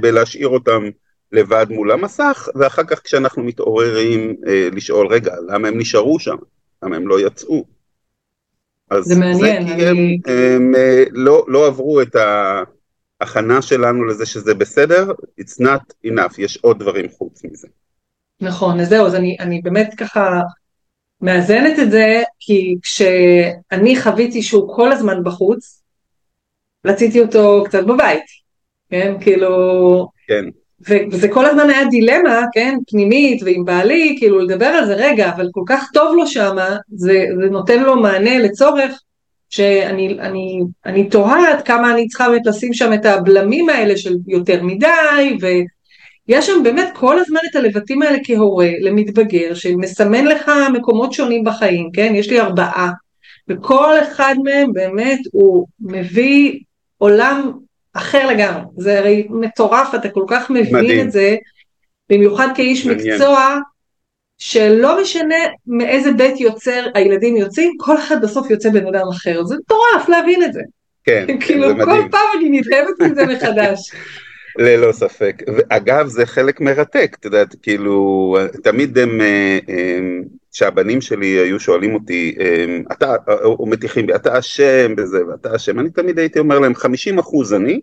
בלהשאיר אותם לבד מול המסך, ואחר כך כשאנחנו מתעוררים אה, לשאול, רגע, למה הם נשארו שם? למה הם לא יצאו? אז זה מעניין. זה כי הם, אני... הם, הם אה, לא, לא עברו את ההכנה שלנו לזה שזה בסדר, it's not enough, יש עוד דברים חוץ מזה. נכון, אז זהו, אז אני, אני באמת ככה מאזנת את זה, כי כשאני חוויתי שהוא כל הזמן בחוץ, רציתי אותו קצת בבית, כן? כאילו... כן. וזה כל הזמן היה דילמה, כן, פנימית ועם בעלי, כאילו לדבר על זה, רגע, אבל כל כך טוב לו שמה, זה, זה נותן לו מענה לצורך שאני אני, אני תוהה עד כמה אני צריכה באמת לשים שם את הבלמים האלה של יותר מדי, ויש שם באמת כל הזמן את הלבטים האלה כהורה למתבגר, שמסמן לך מקומות שונים בחיים, כן, יש לי ארבעה, וכל אחד מהם באמת הוא מביא עולם אחר לגמרי, זה הרי מטורף, אתה כל כך מבין מדהים. את זה, במיוחד כאיש מעניין. מקצוע, שלא משנה מאיזה בית יוצר הילדים יוצאים, כל אחד בסוף יוצא בן אדם אחר, זה מטורף להבין את זה. כן, <laughs> כן כאילו זה מדהים. כל פעם אני נדהמת מזה <laughs> מחדש. ללא ספק. אגב, זה חלק מרתק, את יודעת, כאילו, תמיד הם, אה, כשהבנים שלי היו שואלים אותי, אתה, או מתיחים בי, אתה אשם בזה ואתה אשם, אני תמיד הייתי אומר להם, 50 אחוז אני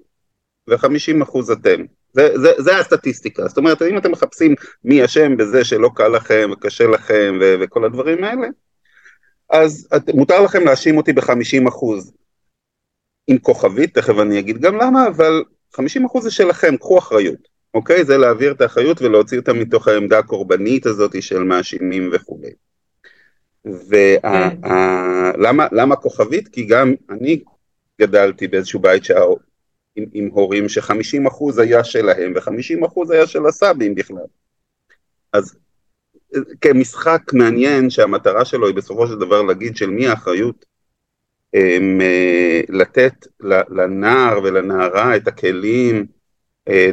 ו-50 אחוז אתם. זה, זה, זה הסטטיסטיקה, זאת אומרת, אם אתם מחפשים מי אשם בזה שלא קל לכם וקשה לכם ו- וכל הדברים האלה, אז את, מותר לכם להאשים אותי ב-50 אחוז. עם כוכבית, תכף אני אגיד גם למה, אבל 50% זה שלכם, קחו אחריות, אוקיי? זה להעביר את האחריות ולהוציא אותה מתוך העמדה הקורבנית הזאת של מאשימים וכולי. ולמה כן. כוכבית? כי גם אני גדלתי באיזשהו בית שה... עם, עם הורים ש-50% היה שלהם ו-50% היה של הסבים בכלל. אז כמשחק מעניין שהמטרה שלו היא בסופו של דבר להגיד של מי האחריות אה, לתת לנער ולנערה את הכלים,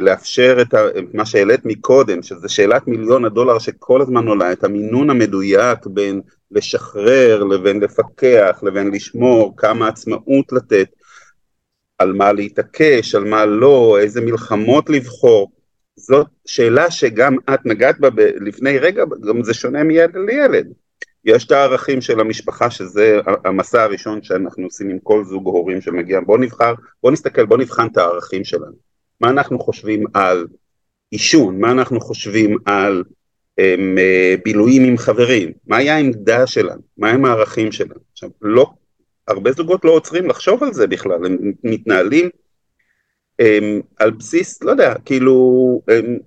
לאפשר את מה שהעלית מקודם, שזה שאלת מיליון הדולר שכל הזמן עולה, את המינון המדויק בין לשחרר לבין לפקח לבין לשמור, כמה עצמאות לתת, על מה להתעקש, על מה לא, איזה מלחמות לבחור. זאת שאלה שגם את נגעת בה לפני רגע, גם זה שונה מילד לילד. יש את הערכים של המשפחה שזה המסע הראשון שאנחנו עושים עם כל זוג הורים שמגיע, בוא נבחר, בוא נסתכל, בוא נבחן את הערכים שלנו, מה אנחנו חושבים על עישון, מה אנחנו חושבים על הם, אה, בילויים עם חברים, מהי העמדה שלנו, מהם הערכים שלנו, עכשיו לא, הרבה זוגות לא עוצרים לחשוב על זה בכלל, הם מתנהלים הם, על בסיס, לא יודע, כאילו, הם,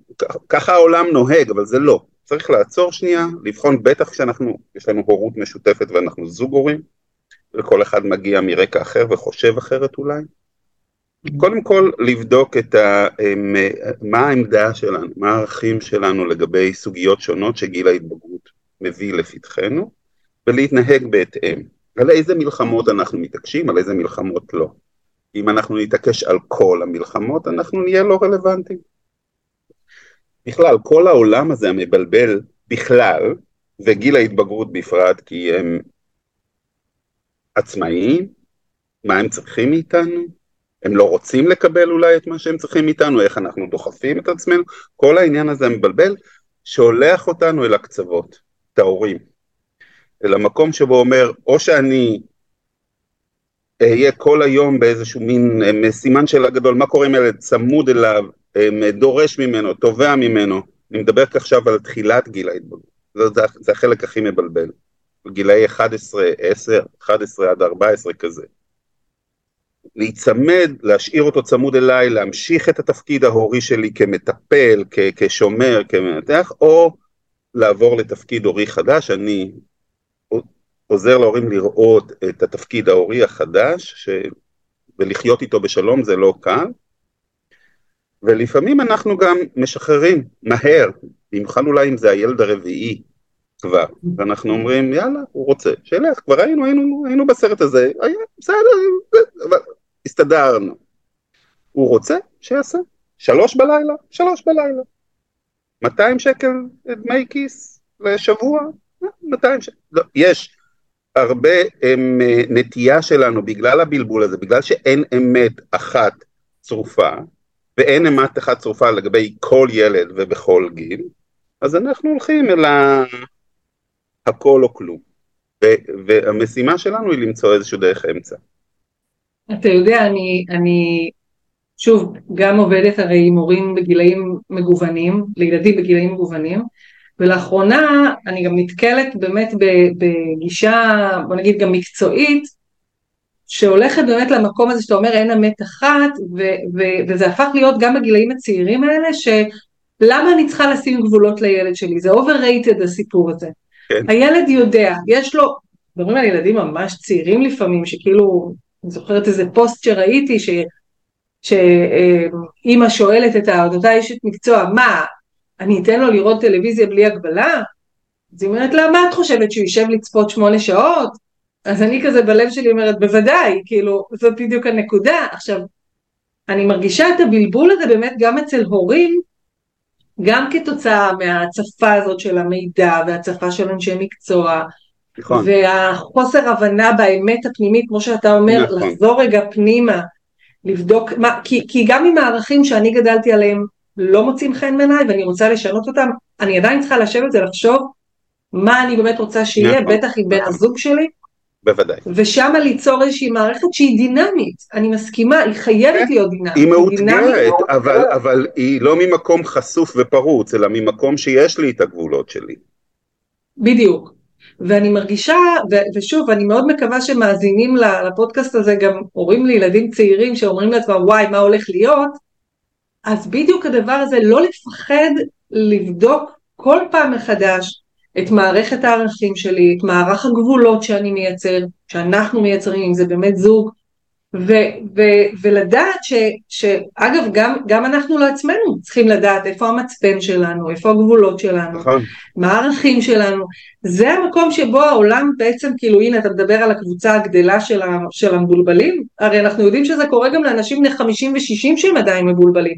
ככה העולם נוהג, אבל זה לא, צריך לעצור שנייה, לבחון בטח כשאנחנו, יש לנו הורות משותפת ואנחנו זוג הורים, וכל אחד מגיע מרקע אחר וחושב אחרת אולי. קודם כל לבדוק את ה, מה העמדה שלנו, מה הערכים שלנו לגבי סוגיות שונות שגיל ההתבגרות מביא לפתחנו, ולהתנהג בהתאם. על איזה מלחמות אנחנו מתעקשים, על איזה מלחמות לא. אם אנחנו נתעקש על כל המלחמות, אנחנו נהיה לא רלוונטיים. בכלל, כל העולם הזה המבלבל בכלל, וגיל ההתבגרות בפרט, כי הם עצמאיים, מה הם צריכים מאיתנו, הם לא רוצים לקבל אולי את מה שהם צריכים מאיתנו, איך אנחנו דוחפים את עצמנו, כל העניין הזה המבלבל, שולח אותנו אל הקצוות, את ההורים, אל המקום שבו אומר, או שאני אהיה כל היום באיזשהו מין אה, סימן שאלה גדול, מה קורה עם ילד צמוד אליו, דורש ממנו, תובע ממנו, אני מדבר עכשיו על תחילת גיל ההתבגרות, זה, זה החלק הכי מבלבל, גילאי 11, 10, 11 עד 14 כזה. להיצמד, להשאיר אותו צמוד אליי, להמשיך את התפקיד ההורי שלי כמטפל, כ- כשומר, כמנתח, או לעבור לתפקיד הורי חדש, אני עוזר להורים לראות את התפקיד ההורי החדש, ש... ולחיות איתו בשלום זה לא קל, ולפעמים אנחנו גם משחררים מהר, במיוחד אולי אם זה הילד הרביעי כבר, ואנחנו אומרים יאללה, הוא רוצה, שילך, כבר היינו, היינו, היינו בסרט הזה, בסדר, אבל הסתדרנו. הוא רוצה, שיעשה. שלוש בלילה, שלוש בלילה. 200 שקל דמי כיס לשבוע, 200 שקל. לא, יש הרבה הם, אה, נטייה שלנו בגלל הבלבול הזה, בגלל שאין אמת אחת צרופה, ואין אמת אחת צרופה לגבי כל ילד ובכל גיל, אז אנחנו הולכים אל ה... הכל או כלום. והמשימה שלנו היא למצוא איזשהו דרך אמצע. אתה יודע, אני, אני שוב, גם עובדת הרי עם הורים בגילאים מגוונים, לילדים בגילאים מגוונים, ולאחרונה אני גם נתקלת באמת בגישה, בוא נגיד גם מקצועית, שהולכת באמת למקום הזה שאתה אומר אין אמת אחת, ו- ו- וזה הפך להיות גם בגילאים הצעירים האלה, שלמה אני צריכה לשים גבולות לילד שלי? זה overrated הסיפור הזה. כן. הילד יודע, יש לו, מדברים על ילדים ממש צעירים לפעמים, שכאילו, אני זוכרת איזה פוסט שראיתי. שאימא שואלת את אותה אשת מקצוע, מה, אני אתן לו לראות טלוויזיה בלי הגבלה? אז היא אומרת לה, מה את חושבת, שהוא יישב לצפות שמונה שעות? אז אני כזה בלב שלי אומרת, בוודאי, כאילו, זאת בדיוק הנקודה. עכשיו, אני מרגישה את הבלבול הזה באמת גם אצל הורים, גם כתוצאה מההצפה הזאת של המידע וההצפה של אנשי מקצוע, נכון. והחוסר הבנה באמת הפנימית, כמו שאתה אומר, נכון. לחזור רגע פנימה, לבדוק, מה, כי, כי גם אם הערכים שאני גדלתי עליהם לא מוצאים חן בעיניי ואני רוצה לשנות אותם, אני עדיין צריכה לשבת ולחשוב מה אני באמת רוצה שיהיה, נכון, בטח עם בן נכון. הזוג שלי. בוודאי. ושמה ליצור איזושהי מערכת שהיא דינמית, אני מסכימה, היא חייבת כן, להיות דינמית. היא מאותגרת, אבל, אבל היא לא ממקום חשוף ופרוץ, אלא ממקום שיש לי את הגבולות שלי. בדיוק. ואני מרגישה, ו- ושוב, אני מאוד מקווה שמאזינים לפודקאסט הזה גם הורים לילדים צעירים שאומרים לעצמם, וואי, מה הולך להיות? אז בדיוק הדבר הזה, לא לפחד לבדוק כל פעם מחדש את מערכת הערכים שלי, את מערך הגבולות שאני מייצר, שאנחנו מייצרים, אם זה באמת זוג, ו- ו- ולדעת ש, שאגב גם, גם אנחנו לעצמנו צריכים לדעת איפה המצפן שלנו, איפה הגבולות שלנו, נכון. מה הערכים שלנו, זה המקום שבו העולם בעצם כאילו הנה אתה מדבר על הקבוצה הגדלה של, ה, של המבולבלים, הרי אנחנו יודעים שזה קורה גם לאנשים בני 50 ו-60 שהם עדיין מבולבלים,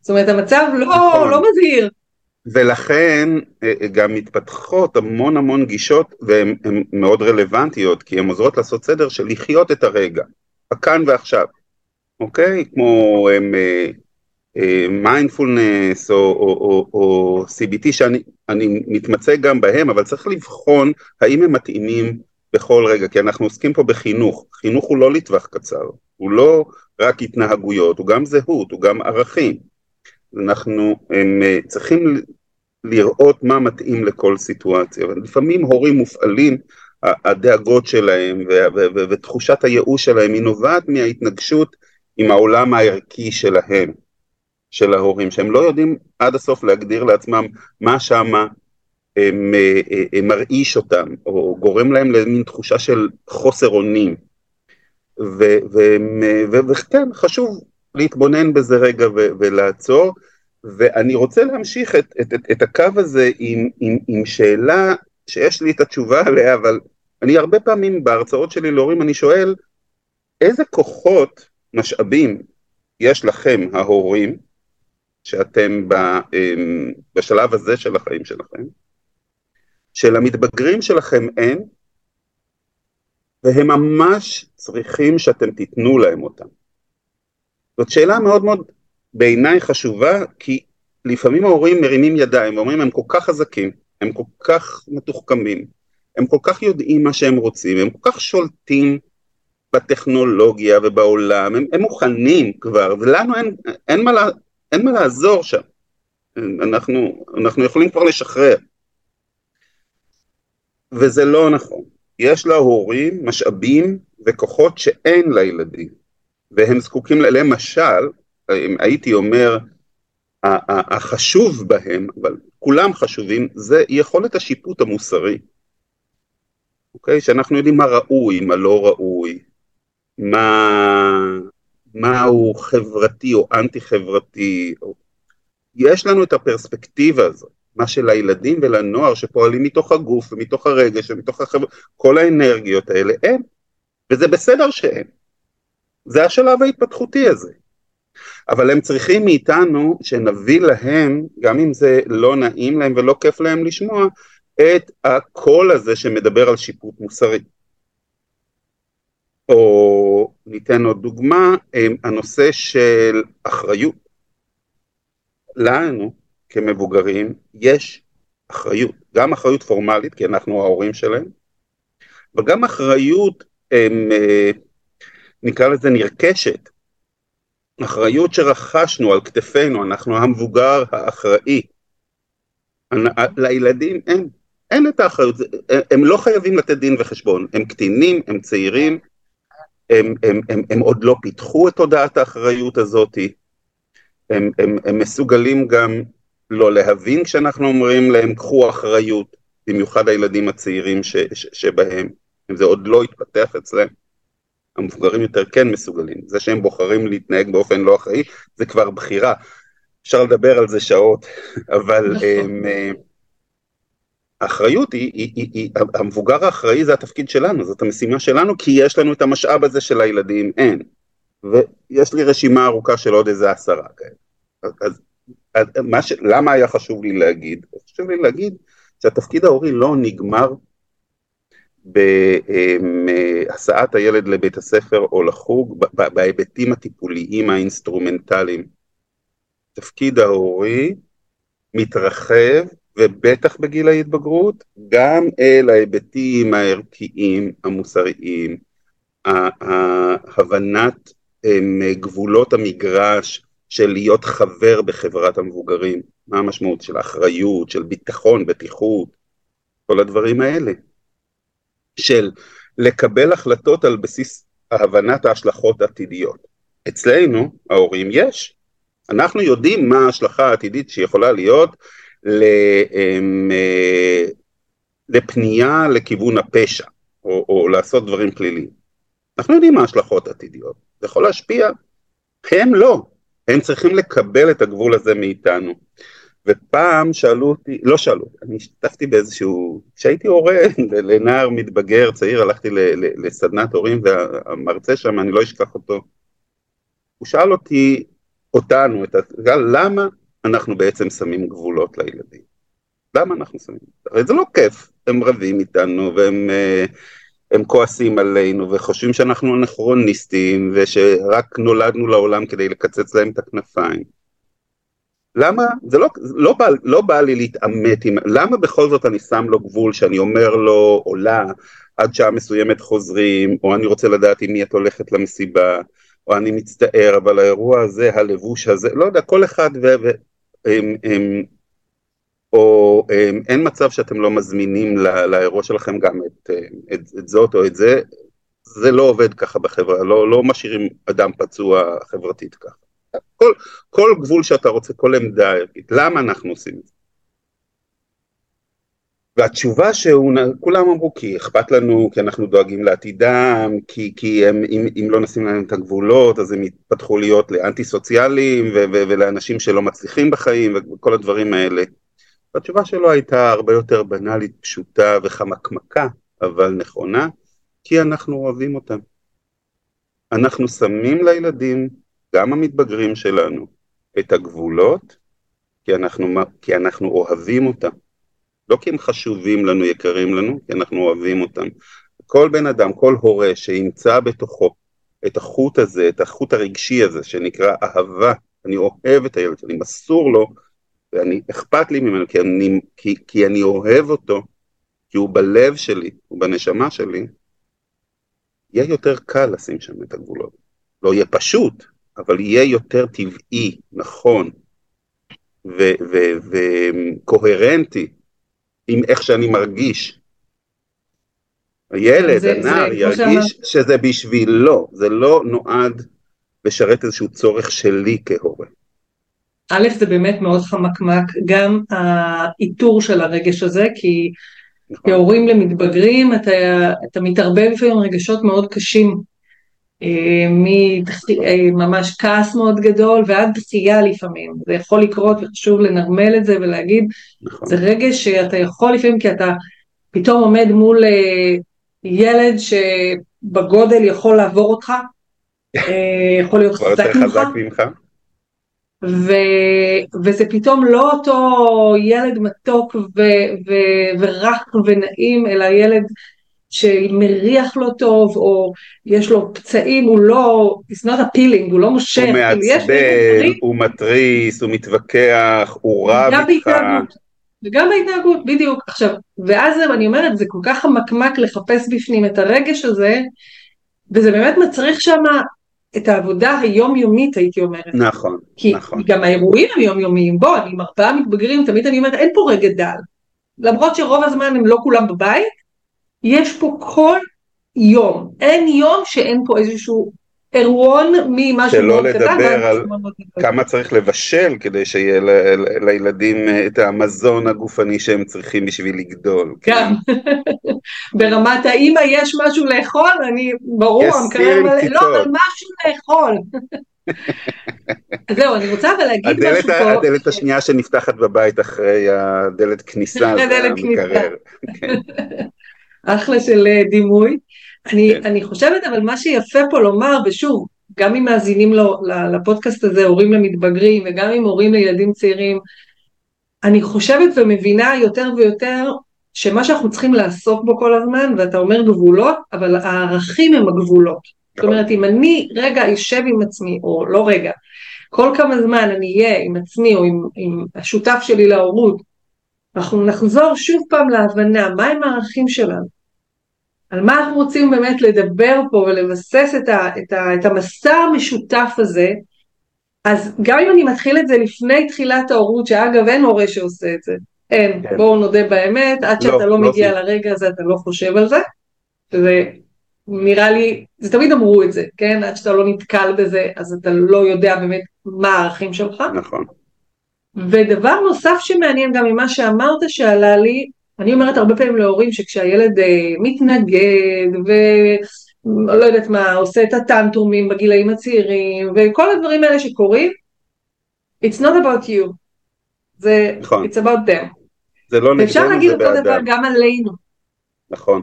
זאת אומרת המצב לא, נכון. לא מזהיר. ולכן אה, גם מתפתחות המון המון גישות והן מאוד רלוונטיות כי הן עוזרות לעשות סדר של לחיות את הרגע. הכאן ועכשיו, אוקיי? כמו מיינדפולנס uh, או, או, או, או CBT שאני מתמצא גם בהם, אבל צריך לבחון האם הם מתאימים בכל רגע, כי אנחנו עוסקים פה בחינוך, חינוך הוא לא לטווח קצר, הוא לא רק התנהגויות, הוא גם זהות, הוא גם ערכים. אנחנו הם, uh, צריכים לראות מה מתאים לכל סיטואציה, ולפעמים הורים מופעלים הדאגות שלהם ותחושת הייאוש שלהם היא נובעת מההתנגשות עם העולם הערכי שלהם, של ההורים, שהם לא יודעים עד הסוף להגדיר לעצמם מה שמה מרעיש אותם, או גורם להם למין תחושה של חוסר אונים. וכן, חשוב להתבונן בזה רגע ולעצור, ואני רוצה להמשיך את, את, את, את הקו הזה עם, עם, עם שאלה שיש לי את התשובה עליה, אבל אני הרבה פעמים בהרצאות שלי להורים אני שואל, איזה כוחות, משאבים, יש לכם, ההורים, שאתם אמ, בשלב הזה של החיים שלכם, שלמתבגרים שלכם אין, והם ממש צריכים שאתם תיתנו להם אותם. זאת שאלה מאוד מאוד בעיניי חשובה, כי לפעמים ההורים מרימים ידיים ואומרים הם כל כך חזקים, הם כל כך מתוחכמים, הם כל כך יודעים מה שהם רוצים, הם כל כך שולטים בטכנולוגיה ובעולם, הם, הם מוכנים כבר, ולנו אין, אין, מה, אין מה לעזור שם, אנחנו, אנחנו יכולים כבר לשחרר. וזה לא נכון, יש להורים משאבים וכוחות שאין לילדים, והם זקוקים, למשל, הייתי אומר, החשוב בהם, אבל כולם חשובים, זה יכולת השיפוט המוסרי. אוקיי? שאנחנו יודעים מה ראוי, מה לא ראוי, מה, מה הוא חברתי או אנטי חברתי, יש לנו את הפרספקטיבה הזאת, מה שלילדים ולנוער שפועלים מתוך הגוף ומתוך הרגש ומתוך החבר... כל האנרגיות האלה, אין, וזה בסדר שאין, זה השלב ההתפתחותי הזה. אבל הם צריכים מאיתנו שנביא להם, גם אם זה לא נעים להם ולא כיף להם לשמוע, את הקול הזה שמדבר על שיפוט מוסרי. או ניתן עוד דוגמה, הנושא של אחריות. לנו כמבוגרים יש אחריות, גם אחריות פורמלית כי אנחנו ההורים שלהם, וגם אחריות הם, אה, נקרא לזה נרכשת, אחריות שרכשנו על כתפינו, אנחנו המבוגר האחראי. לילדים אין, אין את האחריות, הם לא חייבים לתת דין וחשבון, הם קטינים, הם צעירים, הם, הם, הם, הם עוד לא פיתחו את תודעת האחריות הזאת, הם, הם, הם מסוגלים גם לא להבין כשאנחנו אומרים להם קחו אחריות, במיוחד הילדים הצעירים ש, ש, שבהם, זה עוד לא התפתח אצלם. המבוגרים יותר כן מסוגלים, זה שהם בוחרים להתנהג באופן לא אחראי זה כבר בחירה, אפשר לדבר על זה שעות, <laughs> אבל נכון. הם, אה, האחריות היא, היא, היא, היא, המבוגר האחראי זה התפקיד שלנו, זאת המשימה שלנו, כי יש לנו את המשאב הזה של הילדים, אין. ויש לי רשימה ארוכה של עוד איזה עשרה כאלה. אז, אז ש, למה היה חשוב לי להגיד? חשוב לי להגיד שהתפקיד ההורי לא נגמר בהסעת הילד לבית הספר או לחוג, בהיבטים הטיפוליים האינסטרומנטליים. תפקיד ההורי מתרחב ובטח בגיל ההתבגרות, גם אל ההיבטים הערכיים, המוסריים, הבנת גבולות המגרש של להיות חבר בחברת המבוגרים, מה המשמעות של אחריות, של ביטחון, בטיחות, כל הדברים האלה, של לקבל החלטות על בסיס הבנת ההשלכות העתידיות. אצלנו, ההורים, יש. אנחנו יודעים מה ההשלכה העתידית שיכולה להיות אה, לפנייה לכיוון הפשע, או, או לעשות דברים פליליים. אנחנו יודעים מה ההשלכות העתידיות, זה יכול להשפיע, הם לא, הם צריכים לקבל את הגבול הזה מאיתנו. ופעם שאלו אותי, לא שאלו, אני השתתפתי באיזשהו, כשהייתי הורה לנער מתבגר צעיר, הלכתי לסדנת הורים והמרצה שם, אני לא אשכח אותו, הוא שאל אותי, אותנו, את, למה אנחנו בעצם שמים גבולות לילדים. למה אנחנו שמים? הרי זה לא כיף, הם רבים איתנו והם אה, הם כועסים עלינו וחושבים שאנחנו אנכרוניסטים ושרק נולדנו לעולם כדי לקצץ להם את הכנפיים. למה? זה לא, לא, בא, לא בא לי להתעמת עם, למה בכל זאת אני שם לו גבול שאני אומר לו עולה עד שעה מסוימת חוזרים, או אני רוצה לדעת עם מי את הולכת למסיבה, או אני מצטער, אבל האירוע הזה, הלבוש הזה, לא יודע, כל אחד ו... ו הם, הם, או הם, אין מצב שאתם לא מזמינים לא, לאירוע שלכם גם את, את, את זאת או את זה, זה לא עובד ככה בחברה, לא, לא משאירים אדם פצוע חברתית ככה. כל, כל גבול שאתה רוצה, כל עמדה ערכית, למה אנחנו עושים את זה? והתשובה שכולם אמרו כי אכפת לנו, כי אנחנו דואגים לעתידם, כי, כי הם, אם, אם לא נשים להם את הגבולות אז הם יתפתחו להיות לאנטי סוציאליים ו- ו- ולאנשים שלא מצליחים בחיים וכל הדברים האלה. והתשובה שלו הייתה הרבה יותר בנאלית, פשוטה וחמקמקה, אבל נכונה, כי אנחנו אוהבים אותם. אנחנו שמים לילדים, גם המתבגרים שלנו, את הגבולות, כי אנחנו, כי אנחנו אוהבים אותם. לא כי הם חשובים לנו, יקרים לנו, כי אנחנו אוהבים אותם. כל בן אדם, כל הורה שימצא בתוכו את החוט הזה, את החוט הרגשי הזה שנקרא אהבה, אני אוהב את הילד שלי, מסור לו, ואני, אכפת לי ממנו כי אני, כי, כי אני אוהב אותו, כי הוא בלב שלי, הוא בנשמה שלי, יהיה יותר קל לשים שם את הגבולות. לא יהיה פשוט, אבל יהיה יותר טבעי, נכון, וקוהרנטי עם איך שאני מרגיש. הילד, זה, הנער, זה, ירגיש שאמר... שזה בשבילו, זה לא נועד לשרת איזשהו צורך שלי כהורה. א', זה באמת מאוד חמקמק, גם האיתור של הרגש הזה, כי נכון. כהורים למתבגרים אתה, אתה מתערבב לפעמים רגשות מאוד קשים, אה, מממש כעס מאוד גדול ועד דחייה לפעמים, זה יכול לקרות וחשוב לנרמל את זה ולהגיד, נכון. זה רגש שאתה יכול לפעמים כי אתה פתאום עומד מול אה, ילד שבגודל יכול לעבור אותך, אה, יכול להיות חזק ממך. ו, וזה פתאום לא אותו ילד מתוק ו, ו, ורק ונעים, אלא ילד שמריח לא טוב, או יש לו פצעים, הוא לא, it's not appealing, הוא לא מושך. הוא מעצבן, הוא מתריס, הוא מתווכח, הוא רב איתך. וגם בהתנהגות, בדיוק. עכשיו, ואז אני אומרת, זה כל כך חמקמק לחפש בפנים את הרגש הזה, וזה באמת מצריך שם את העבודה היומיומית הייתי אומרת. נכון, כי נכון. כי גם האירועים היומיומיים, בוא, אני עם ארבעה מתבגרים, תמיד אני אומרת, אין פה רגע דל. למרות שרוב הזמן הם לא כולם בבית, יש פה כל יום, אין יום שאין פה איזשהו אירועון ממשהו מאוד קטן. שלא לדבר על כמה צריך לבשל כדי שיהיה לילדים את המזון הגופני שהם צריכים בשביל לגדול. גם, <laughs> ברמת האמא יש משהו לאכול, אני, ברור, המקרר מלא, לא, אבל משהו לאכול. <laughs> זהו, אני רוצה אבל להגיד משהו פה. הדלת השנייה שנפתחת בבית אחרי הדלת כניסה, זה המקרר. <laughs> אחלה של אה, דימוי. אני, כן. אני חושבת אבל מה שיפה פה לומר, ושוב, גם אם מאזינים לו, לפודקאסט הזה הורים למתבגרים וגם אם הורים לילדים צעירים, אני חושבת ומבינה יותר ויותר שמה שאנחנו צריכים לעסוק בו כל הזמן, ואתה אומר גבולות, אבל הערכים הם הגבולות. זאת אומרת, אם אני רגע אשב עם עצמי, או לא רגע, כל כמה זמן אני אהיה עם עצמי או עם, עם השותף שלי להורות, אנחנו נחזור שוב פעם להבנה, מהם הערכים שלנו? על מה אנחנו רוצים באמת לדבר פה ולבסס את, ה, את, ה, את המסע המשותף הזה, אז גם אם אני מתחיל את זה לפני תחילת ההורות, שאגב אין הורה שעושה את זה, אין, כן. בואו נודה באמת, עד שאתה לא, לא, לא מגיע לא. לרגע הזה אתה לא חושב על זה, וזה נראה לי, זה תמיד אמרו את זה, כן, עד שאתה לא נתקל בזה, אז אתה לא יודע באמת מה הערכים שלך. נכון. ודבר נוסף שמעניין גם ממה שאמרת שעלה לי, אני אומרת הרבה פעמים להורים שכשהילד uh, מתנגד ולא יודעת מה, עושה את הטנטרומים בגילאים הצעירים וכל הדברים האלה שקורים, it's not about you, זה נכון. it's about them. זה לא נגדנו, זה בעדם. להגיד אותו דבר גם עלינו. נכון.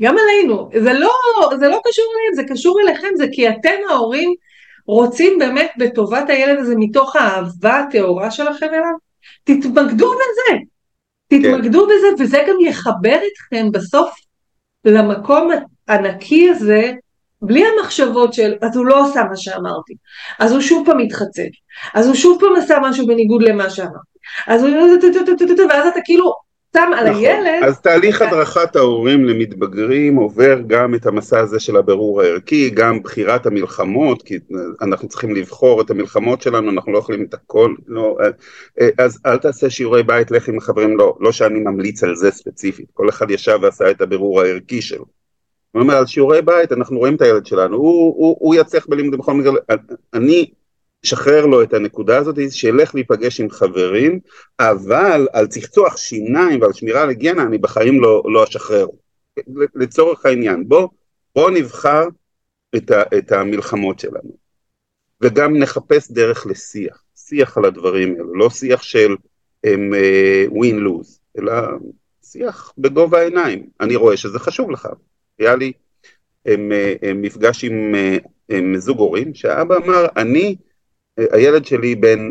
גם עלינו, זה לא, זה לא קשור אליהם, זה קשור אליכם, זה כי אתם ההורים רוצים באמת בטובת הילד הזה מתוך האהבה הטהורה שלכם אליו, תתמקדו בזה, תתמקדו כן. בזה וזה גם יחבר אתכם בסוף למקום הנקי הזה בלי המחשבות של אז הוא לא עושה מה שאמרתי, אז הוא שוב פעם מתחצף, אז הוא שוב פעם עשה משהו בניגוד למה שאמרתי, אז הוא ואז אתה כאילו שם על נכון. הילד. אז תהליך הדרכת ההורים למתבגרים עובר גם את המסע הזה של הבירור הערכי, גם בחירת המלחמות, כי אנחנו צריכים לבחור את המלחמות שלנו, אנחנו לא יכולים את הכל, לא, אה, אה, אז אל תעשה שיעורי בית, לך עם החברים, לא, לא שאני ממליץ על זה ספציפית, כל אחד ישב ועשה את הבירור הערכי שלו. אני אומר, על שיעורי בית אנחנו רואים את הילד שלנו, הוא, הוא, הוא יצליח בלימודים בכל מקרה, אני שחרר לו את הנקודה הזאת, שילך להיפגש עם חברים, אבל על צחצוח שיניים ועל שמירה על היגיינה אני בחיים לא, לא אשחרר. לצורך העניין, בוא, בוא נבחר את, ה, את המלחמות שלנו, וגם נחפש דרך לשיח, שיח על הדברים האלו, לא שיח של לוז, uh, אלא שיח בגובה העיניים. אני רואה שזה חשוב לך. היה לי um, uh, מפגש עם, uh, עם זוג הורים, שהאבא אמר, אני הילד שלי בן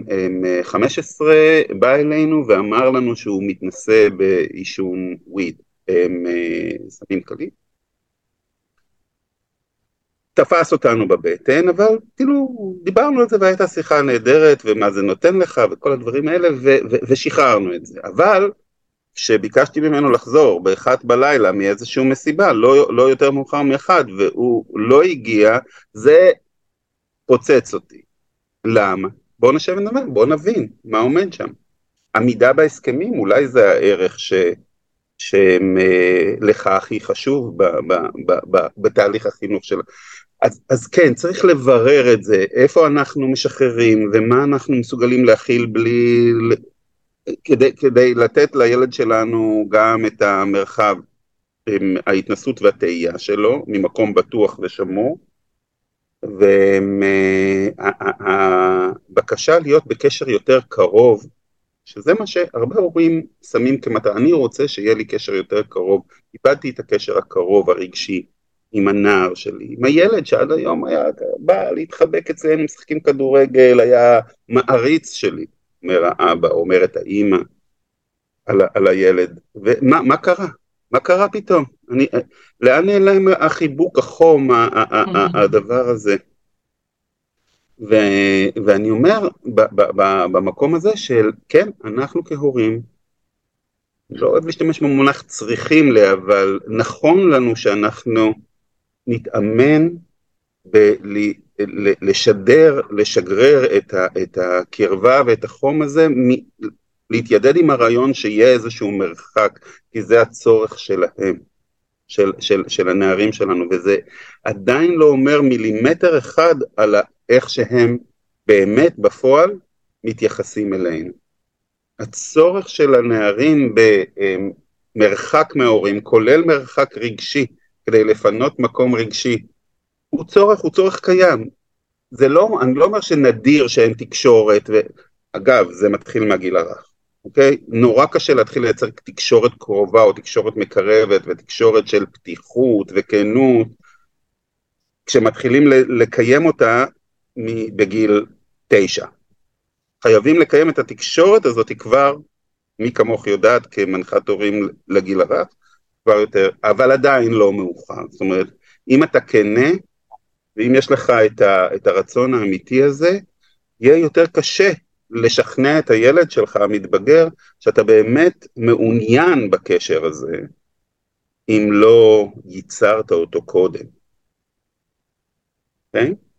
15 בא אלינו ואמר לנו שהוא מתנסה בעישון וויד, אה, סמים קלים. תפס אותנו בבטן, אבל כאילו דיברנו על זה והייתה שיחה נהדרת ומה זה נותן לך וכל הדברים האלה ושחררנו את זה. אבל כשביקשתי ממנו לחזור באחת בלילה מאיזושהי מסיבה, לא, לא יותר מאוחר מאחד, והוא לא הגיע, זה פוצץ אותי. למה? בוא נשב ונדבר, בוא נבין מה עומד שם. עמידה בהסכמים, אולי זה הערך ש... שלך אה, הכי חשוב ב, ב, ב, ב, בתהליך החינוך שלו. אז, אז כן, צריך לברר את זה, איפה אנחנו משחררים ומה אנחנו מסוגלים להכיל בלי... כדי, כדי לתת לילד שלנו גם את המרחב, ההתנסות והתהייה שלו, ממקום בטוח ושמור, והבקשה להיות בקשר יותר קרוב, שזה מה שהרבה הורים שמים כמטרה, אני רוצה שיהיה לי קשר יותר קרוב, איבדתי את הקשר הקרוב הרגשי עם הנער שלי, עם הילד שעד היום היה בא להתחבק אצלנו, משחקים כדורגל, היה מעריץ שלי, אומר האבא, אומרת האימא על, על הילד, ומה קרה? מה קרה פתאום? אני, לאן נעלם החיבוק, החום, הדבר הזה? ו, ואני אומר ב, ב, ב, במקום הזה של כן, אנחנו כהורים, לא אוהב להשתמש במונח צריכים ל... אבל נכון לנו שאנחנו נתאמן ב- לשדר, לשגרר את, ה, את הקרבה ואת החום הזה, מ, להתיידד עם הרעיון שיהיה איזשהו מרחק, כי זה הצורך שלהם, של, של, של הנערים שלנו, וזה עדיין לא אומר מילימטר אחד על איך שהם באמת בפועל מתייחסים אלינו. הצורך של הנערים במרחק מההורים, כולל מרחק רגשי, כדי לפנות מקום רגשי, הוא צורך, הוא צורך קיים. זה לא, אני לא אומר שנדיר שאין תקשורת, ואגב, זה מתחיל מהגיל הרך, אוקיי? נורא קשה להתחיל לייצר תקשורת קרובה או תקשורת מקרבת ותקשורת של פתיחות וכנות, כשמתחילים לקיים אותה בגיל תשע. חייבים לקיים את התקשורת הזאת כבר, מי כמוך יודעת כמנחת הורים לגיל הרך, כבר יותר, אבל עדיין לא מאוחר. זאת אומרת, אם אתה כנה, ואם יש לך את, ה, את הרצון האמיתי הזה, יהיה יותר קשה לשכנע את הילד שלך, המתבגר, שאתה באמת מעוניין בקשר הזה, אם לא ייצרת אותו קודם. כן? Okay?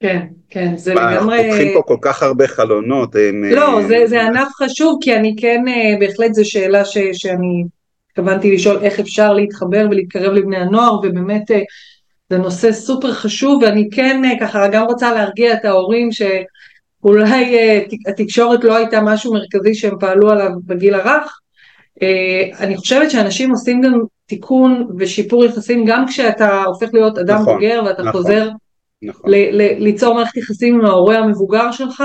כן, כן, זה לגמרי... אנחנו פותחים פה כל כך הרבה חלונות. לא, זה, זה ענף חשוב, כי אני כן, אה, בהחלט זו שאלה ש, שאני התכוונתי לשאול איך אפשר להתחבר ולהתקרב לבני הנוער, ובאמת אה, זה נושא סופר חשוב, ואני כן אה, ככה גם רוצה להרגיע את ההורים שאולי התקשורת לא הייתה משהו מרכזי שהם פעלו עליו בגיל הרך. אני חושבת שאנשים עושים גם תיקון ושיפור יחסים גם כשאתה הופך להיות אדם נכון, בוגר ואתה נכון. חוזר נכון. ליצור מערכת יחסים עם ההורה המבוגר שלך,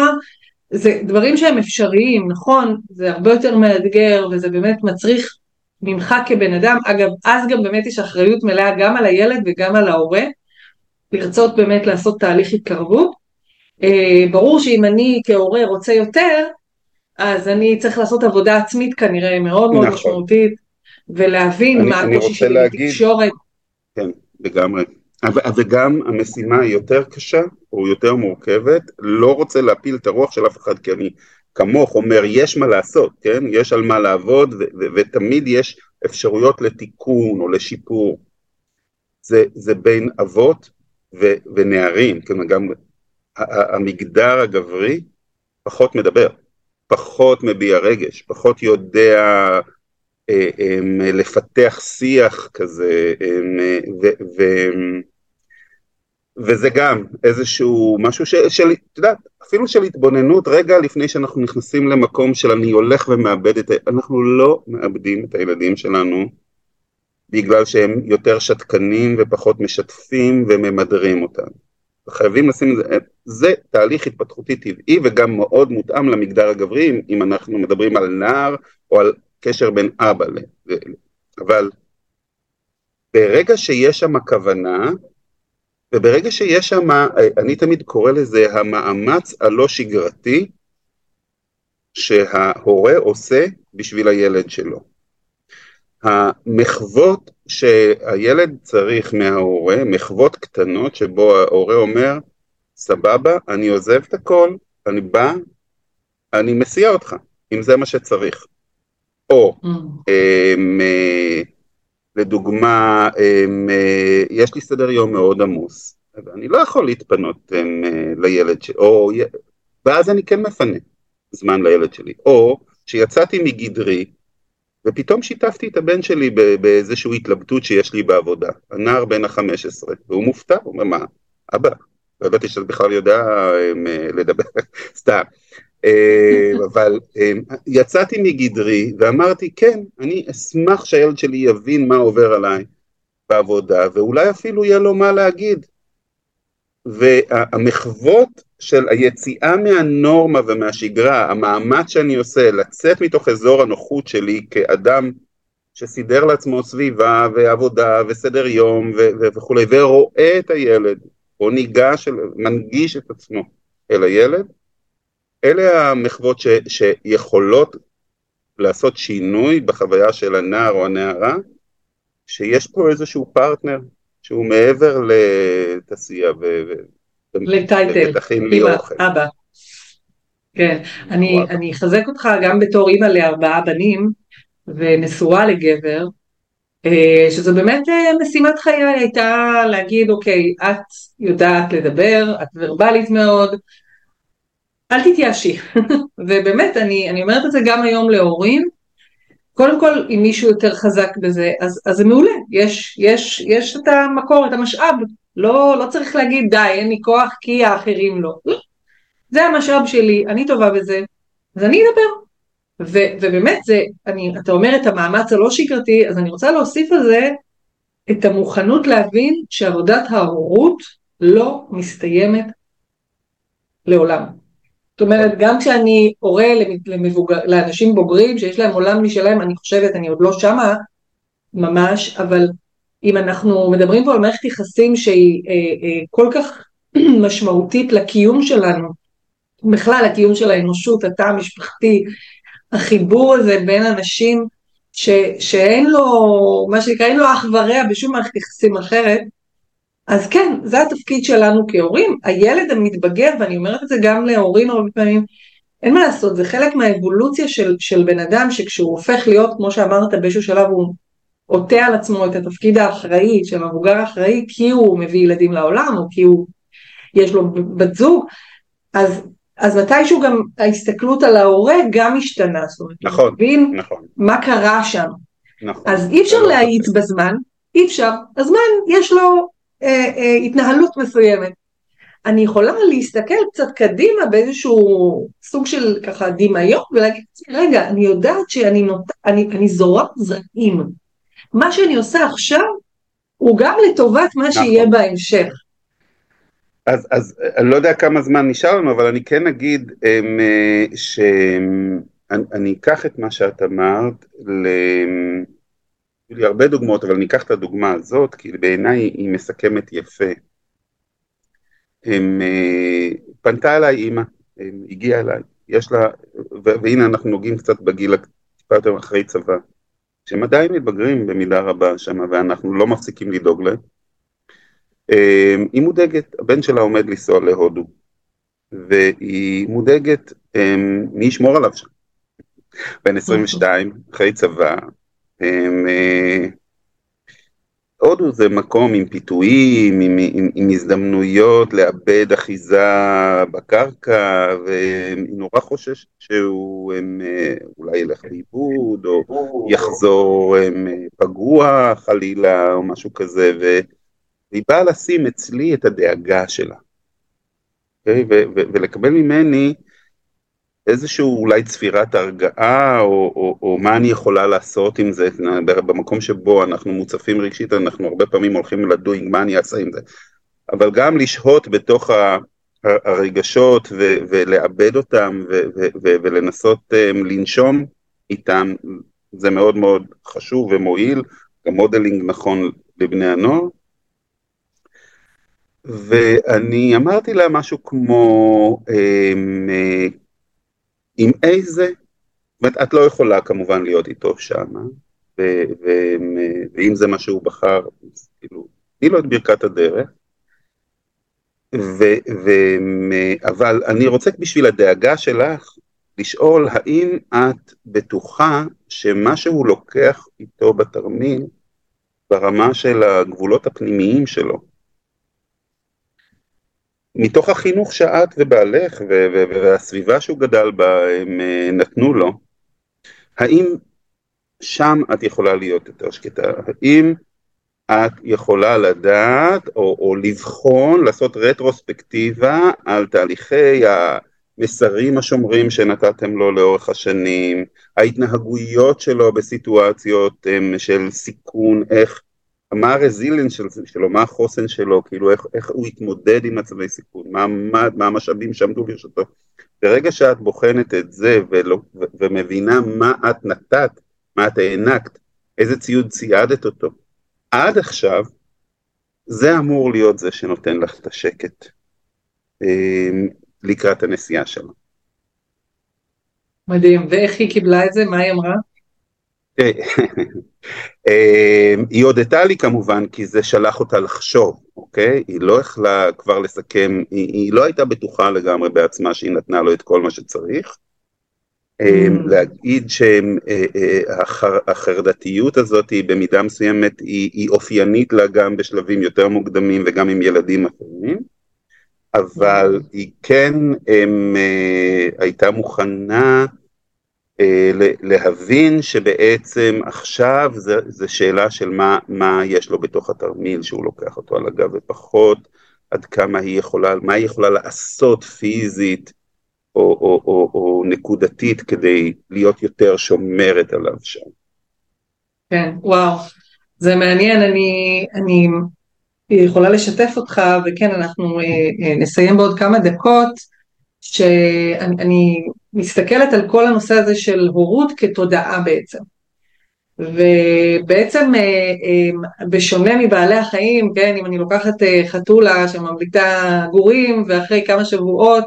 זה דברים שהם אפשריים, נכון? זה הרבה יותר מאתגר וזה באמת מצריך ממך כבן אדם, אגב, אז גם באמת יש אחריות מלאה גם על הילד וגם על ההורה, לרצות באמת לעשות תהליך התקרבות. אה, ברור שאם אני כהורה רוצה יותר, אז אני צריך לעשות עבודה עצמית כנראה מאוד מאוד נכון. משמעותית, ולהבין אני, מה הקושי שלי בתקשורת. כן, לגמרי. וגם המשימה היא יותר קשה או יותר מורכבת, לא רוצה להפיל את הרוח של אף אחד כי אני כמוך אומר יש מה לעשות, כן? יש על מה לעבוד ותמיד יש אפשרויות לתיקון או לשיפור. זה, זה בין אבות ונערים, כן? גם המגדר הגברי פחות מדבר, פחות מביע רגש, פחות יודע אה, לפתח שיח כזה, ו, וזה גם איזשהו משהו של, של, את יודעת, אפילו של התבוננות רגע לפני שאנחנו נכנסים למקום של אני הולך ומאבד את, ה... אנחנו לא מאבדים את הילדים שלנו בגלל שהם יותר שתקנים ופחות משתפים וממדרים אותם. חייבים לשים את זה, זה תהליך התפתחותי טבעי וגם מאוד מותאם למגדר הגברי אם אנחנו מדברים על נער או על קשר בין אבא ל... אבל ברגע שיש שם כוונה וברגע שיש שם, אני תמיד קורא לזה המאמץ הלא שגרתי שההורה עושה בשביל הילד שלו. המחוות שהילד צריך מההורה, מחוות קטנות שבו ההורה אומר, סבבה, אני עוזב את הכל, אני בא, אני מסיע אותך, אם זה מה שצריך. או mm. אמ, אה, לדוגמה, הם, אה, יש לי סדר יום מאוד עמוס, ואני לא יכול להתפנות הם, אה, לילד שלי, או, ואז אני כן מפנה זמן לילד שלי, או שיצאתי מגדרי, ופתאום שיתפתי את הבן שלי באיזושהי התלבטות שיש לי בעבודה, הנער בן החמש עשרה, והוא מופתע, הוא אומר, מה, אבא, לא ידעתי שאתה בכלל יודע אה, לדבר, <laughs> סתם. <laughs> אבל יצאתי מגדרי ואמרתי כן, אני אשמח שהילד שלי יבין מה עובר עליי בעבודה ואולי אפילו יהיה לו מה להגיד. והמחוות של היציאה מהנורמה ומהשגרה, המאמץ שאני עושה לצאת מתוך אזור הנוחות שלי כאדם שסידר לעצמו סביבה ועבודה וסדר יום וכולי ורואה את הילד או ניגש, מנגיש את עצמו אל הילד, אלה המחוות ש, שיכולות לעשות שינוי בחוויה של הנער או הנערה, שיש פה איזשהו פרטנר שהוא מעבר לתעשייה ו... לטייטל, אמא, אבא. כן, אני אחזק אותך גם בתור אימא לארבעה בנים ונשואה לגבר, אה, שזו באמת אה, משימת חיי הייתה להגיד אוקיי את יודעת לדבר, את ורבלית מאוד, אל תתייאשי, <laughs> ובאמת אני, אני אומרת את זה גם היום להורים, קודם כל אם מישהו יותר חזק בזה אז, אז זה מעולה, יש, יש, יש את המקור, את המשאב, לא, לא צריך להגיד די אין לי כוח כי האחרים לא, זה המשאב שלי, אני טובה בזה, אז אני אדבר, ו, ובאמת זה, אני, אתה אומר את המאמץ הלא שגרתי, אז אני רוצה להוסיף על זה את המוכנות להבין שעבודת ההורות לא מסתיימת לעולם. זאת אומרת, גם כשאני הורה למבוגר, לאנשים בוגרים שיש להם עולם משלהם, אני חושבת, אני עוד לא שמה ממש, אבל אם אנחנו מדברים פה על מערכת יחסים שהיא אה, אה, כל כך <clears throat> משמעותית לקיום שלנו, בכלל הקיום של האנושות, התא המשפחתי, החיבור הזה בין אנשים ש, שאין לו, מה שנקרא, אין לו אח ורע בשום מערכת יחסים אחרת, אז כן, זה התפקיד שלנו כהורים. הילד המתבגר, ואני אומרת את זה גם להורים הרבה פעמים, אין מה לעשות, זה חלק מהאבולוציה של, של בן אדם, שכשהוא הופך להיות, כמו שאמרת, באיזשהו שלב הוא עוטה על עצמו את התפקיד האחראי, של המבוגר האחראי, כי הוא מביא ילדים לעולם, או כי הוא, יש לו בת זוג, אז אז מתישהו גם ההסתכלות על ההורה גם השתנה, זאת אומרת, נכון, מבין נכון. מה קרה שם. נכון. אז אי אפשר להאיץ בזמן, אי אפשר, הזמן יש לו אה, אה, התנהלות מסוימת. אני יכולה להסתכל קצת קדימה באיזשהו סוג של ככה דמיון ולהגיד, רגע, אני יודעת שאני נות... אני, אני זורעת זרעים. מה שאני עושה עכשיו הוא גם לטובת מה נכון. שיהיה בהמשך. אז, אז אני לא יודע כמה זמן נשאר לנו, אבל אני כן אגיד um, שאני אקח את מה שאת אמרת. היו לי הרבה דוגמאות, אבל אני אקח את הדוגמה הזאת, כי בעיניי היא מסכמת יפה. הם, uh, פנתה אליי אימא, הגיעה אליי, יש לה, והנה אנחנו נוגעים קצת בגיל טיפה יותר אחרי צבא, שהם עדיין מתבגרים במידה רבה שם, ואנחנו לא מפסיקים לדאוג להם. היא מודאגת, הבן שלה עומד לנסוע להודו, והיא מודאגת מי ישמור עליו שם. בן 22, אחרי צבא, אמ, אה, הודו זה מקום עם פיתויים, עם, עם, עם הזדמנויות לאבד אחיזה בקרקע, והיא נורא חוששת שהוא הם, אה, אולי ילך לאיבוד, או יחזור הם, אה, פגוע חלילה, או משהו כזה. והיא באה לשים אצלי את הדאגה שלה. Okay? אוקיי? ו- ו- ולקבל ממני איזשהו אולי צפירת הרגעה, או, או, או מה אני יכולה לעשות עם זה, במקום שבו אנחנו מוצפים רגשית, אנחנו הרבה פעמים הולכים ל doing, מה אני אעשה עם זה. אבל גם לשהות בתוך ה... הרגשות ו- ולעבד אותם ו- ו- ו- ולנסות um, לנשום איתם, זה מאוד מאוד חשוב ומועיל, גם modeling נכון לבני הנוער. ואני אמרתי לה משהו כמו, אה, עם איזה, אומרת, את לא יכולה כמובן להיות איתו שם, ואם זה מה שהוא בחר, אז כאילו, תני לו את ברכת הדרך. ו, ו, אבל אני רוצה בשביל הדאגה שלך לשאול האם את בטוחה שמה שהוא לוקח איתו בתרמיל ברמה של הגבולות הפנימיים שלו מתוך החינוך שאת ובעלך והסביבה שהוא גדל בה הם אה, נתנו לו, האם שם את יכולה להיות יותר שקטה? האם את יכולה לדעת או, או לבחון, לעשות רטרוספקטיבה על תהליכי המסרים השומרים שנתתם לו לאורך השנים, ההתנהגויות שלו בסיטואציות um, של סיכון, איך, מה הרזילנס של, שלו, מה החוסן שלו, כאילו איך, איך הוא התמודד עם מצבי סיכון, מה, מה, מה המשאבים שעמדו ברשותו. ברגע שאת בוחנת את זה ולא, ו, ומבינה מה את נתת, מה את הענקת, איזה ציוד ציידת אותו, עד עכשיו זה אמור להיות זה שנותן לך את השקט אה, לקראת הנסיעה שלה. מדהים, ואיך היא קיבלה את זה? מה היא אמרה? <laughs> אה, אה, היא הודתה לי כמובן כי זה שלח אותה לחשוב, אוקיי? היא לא יכלה כבר לסכם, היא, היא לא הייתה בטוחה לגמרי בעצמה שהיא נתנה לו את כל מה שצריך. אמ, mm. להגיד שהחרדתיות הזאת היא במידה מסוימת היא, היא אופיינית לה גם בשלבים יותר מוקדמים וגם עם ילדים אחרים, אבל mm. היא כן הם, אה, הייתה מוכנה אה, להבין שבעצם עכשיו זה שאלה של מה, מה יש לו בתוך התרמיל שהוא לוקח אותו על הגב ופחות, עד כמה היא יכולה, מה היא יכולה לעשות פיזית או, או, או, או נקודתית כדי להיות יותר שומרת עליו שם. כן, וואו, זה מעניין, אני, אני יכולה לשתף אותך, וכן, אנחנו אה, אה, נסיים בעוד כמה דקות, שאני מסתכלת על כל הנושא הזה של הורות כתודעה בעצם. ובעצם אה, בשונה מבעלי החיים, כן, אם אני לוקחת חתולה שממליטה גורים ואחרי כמה שבועות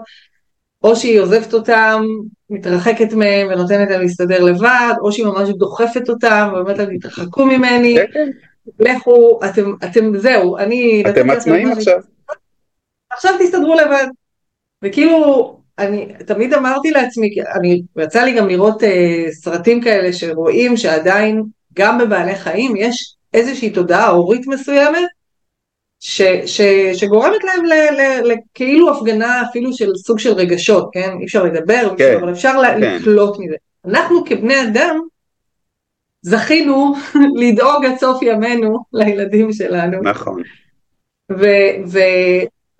או שהיא עוזבת אותם, מתרחקת מהם ונותנת להם להסתדר לבד, או שהיא ממש דוחפת אותם ואומרת להם תתרחקו ממני, כן, כן. לכו, אתם, אתם זהו, אני... אתם עצמאים עכשיו. עכשיו תסתדרו לבד. וכאילו, אני תמיד אמרתי לעצמי, אני, יצא לי גם לראות אה, סרטים כאלה שרואים שעדיין, גם בבעלי חיים יש איזושהי תודעה הורית מסוימת, ש, ש, שגורמת להם לכאילו הפגנה אפילו של סוג של רגשות, כן? אי אפשר לדבר, כן, אבל אפשר כן. לקלוט מזה. אנחנו כבני אדם זכינו <laughs> לדאוג עד סוף ימינו לילדים שלנו. נכון.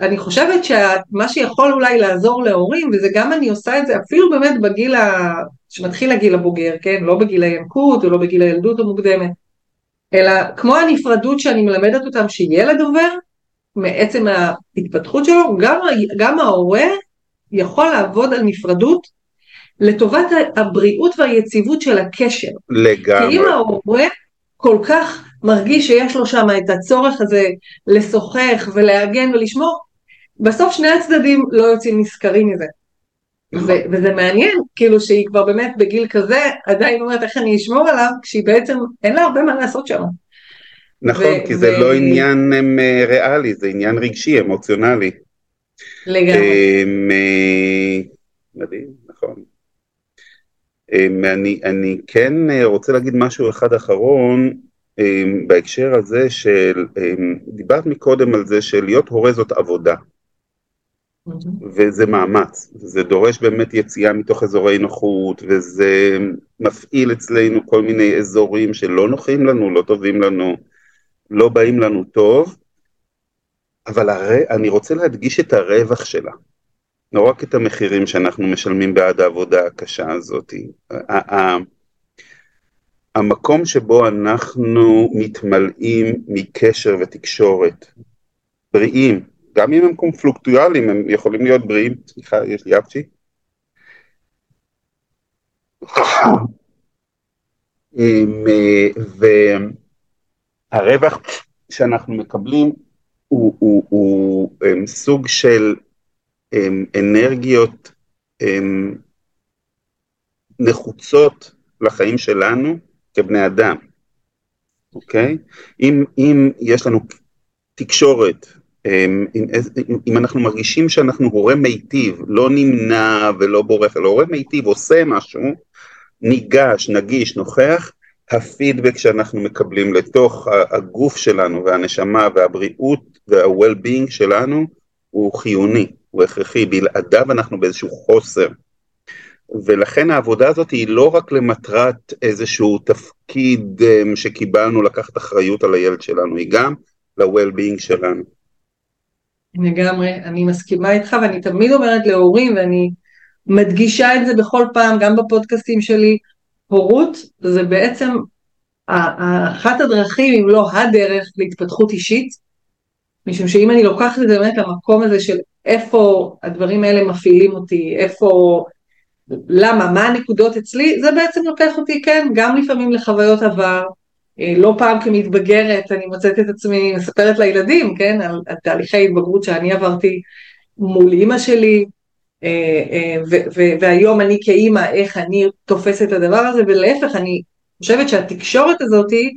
ואני חושבת שמה שיכול אולי לעזור להורים, וזה גם אני עושה את זה אפילו באמת בגיל, ה... שמתחיל הגיל הבוגר, כן? לא בגיל הינקות או לא בגיל הילדות המוקדמת. אלא כמו הנפרדות שאני מלמדת אותם שילד עובר, מעצם ההתפתחות שלו, גם, גם ההורה יכול לעבוד על נפרדות לטובת הבריאות והיציבות של הקשר. לגמרי. כי אם ההורה כל כך מרגיש שיש לו שם את הצורך הזה לשוחח ולהגן ולשמור, בסוף שני הצדדים לא יוצאים נשכרים מזה. נכון. וזה מעניין, כאילו שהיא כבר באמת בגיל כזה, עדיין אומרת איך אני אשמור עליו, כשהיא בעצם, אין לה הרבה מה לעשות שם. נכון, כי זה לא עניין אה, ריאלי, זה עניין רגשי, אמוציונלי. לגמרי. אה, מדהים, נכון. אני, אני כן אה, רוצה להגיד משהו אחד אחרון בהקשר הזה של, דיברת מקודם על זה של להיות הורה זאת עבודה. וזה מאמץ, זה דורש באמת יציאה מתוך אזורי נוחות, וזה מפעיל אצלנו כל מיני אזורים שלא נוחים לנו, לא טובים לנו, לא באים לנו טוב, אבל הר... אני רוצה להדגיש את הרווח שלה, לא רק את המחירים שאנחנו משלמים בעד העבודה הקשה הזאת. המקום שבו אנחנו מתמלאים מקשר ותקשורת בריאים, גם אם הם קונפלוקטואליים, הם יכולים להיות בריאים, סליחה, יש לי אפצ'י. אה, והרווח שאנחנו מקבלים הוא, הוא, הוא הוא סוג של אנרגיות נחוצות לחיים שלנו כבני אדם, אוקיי? אם, אם יש לנו תקשורת אם, אם אנחנו מרגישים שאנחנו הורה מיטיב, לא נמנע ולא בורח, אלא הורה מיטיב, עושה משהו, ניגש, נגיש, נוכח, הפידבק שאנחנו מקבלים לתוך הגוף שלנו והנשמה והבריאות וה-well-being שלנו הוא חיוני, הוא הכרחי, בלעדיו אנחנו באיזשהו חוסר. ולכן העבודה הזאת היא לא רק למטרת איזשהו תפקיד אמ, שקיבלנו לקחת אחריות על הילד שלנו, היא גם ל-well-being שלנו. לגמרי, אני מסכימה איתך ואני תמיד אומרת להורים ואני מדגישה את זה בכל פעם, גם בפודקאסטים שלי, הורות זה בעצם אחת הדרכים, אם לא הדרך, להתפתחות אישית, משום שאם אני לוקחת את זה באמת למקום הזה של איפה הדברים האלה מפעילים אותי, איפה, למה, מה הנקודות אצלי, זה בעצם לוקח אותי, כן, גם לפעמים לחוויות עבר, לא פעם כמתבגרת אני מוצאת את עצמי מספרת לילדים, כן, על, על תהליכי התבגרות שאני עברתי מול אימא שלי, אה, אה, והיום אני כאימא, איך אני תופסת את הדבר הזה, ולהפך, אני חושבת שהתקשורת הזאתי,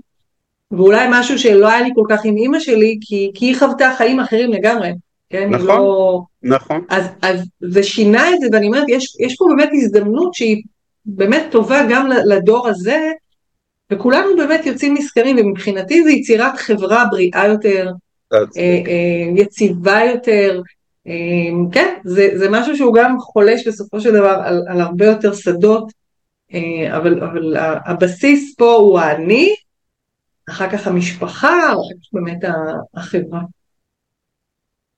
ואולי משהו שלא היה לי כל כך עם אימא שלי, כי, כי היא חוותה חיים אחרים לגמרי. כן, נכון, לא... נכון. אז, אז זה שינה את זה, ואני אומרת, יש, יש פה באמת הזדמנות שהיא באמת טובה גם לדור הזה, וכולנו באמת יוצאים נשכרים, ומבחינתי זה יצירת חברה בריאה יותר, אה, אה, יציבה יותר, אה, כן, זה, זה משהו שהוא גם חולש בסופו של דבר על, על הרבה יותר שדות, אבל, אבל הבסיס פה הוא האני, אחר כך המשפחה, אחר כך באמת החברה.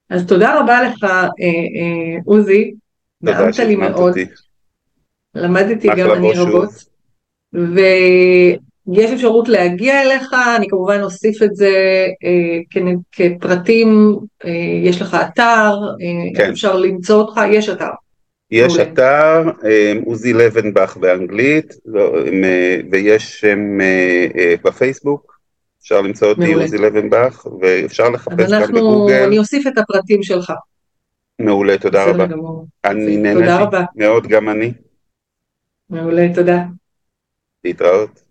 אז תודה רבה לך, עוזי, נעמת לי מאוד. למדתי גם אני רבות. ויש אפשרות להגיע אליך, אני כמובן אוסיף את זה כפרטים, יש לך אתר, כן. אפשר למצוא אותך, יש אתר. יש מעולה. אתר, אה, עוזי לבנבך באנגלית, לא, אה, ויש שם אה, בפייסבוק, אפשר למצוא אותי עוזי לבנבך, ואפשר לחפש גם בגוגל. אני אוסיף את הפרטים שלך. מעולה, תודה רבה. אני נהניתי מאוד, גם אני. מעולה, תודה. להתראות.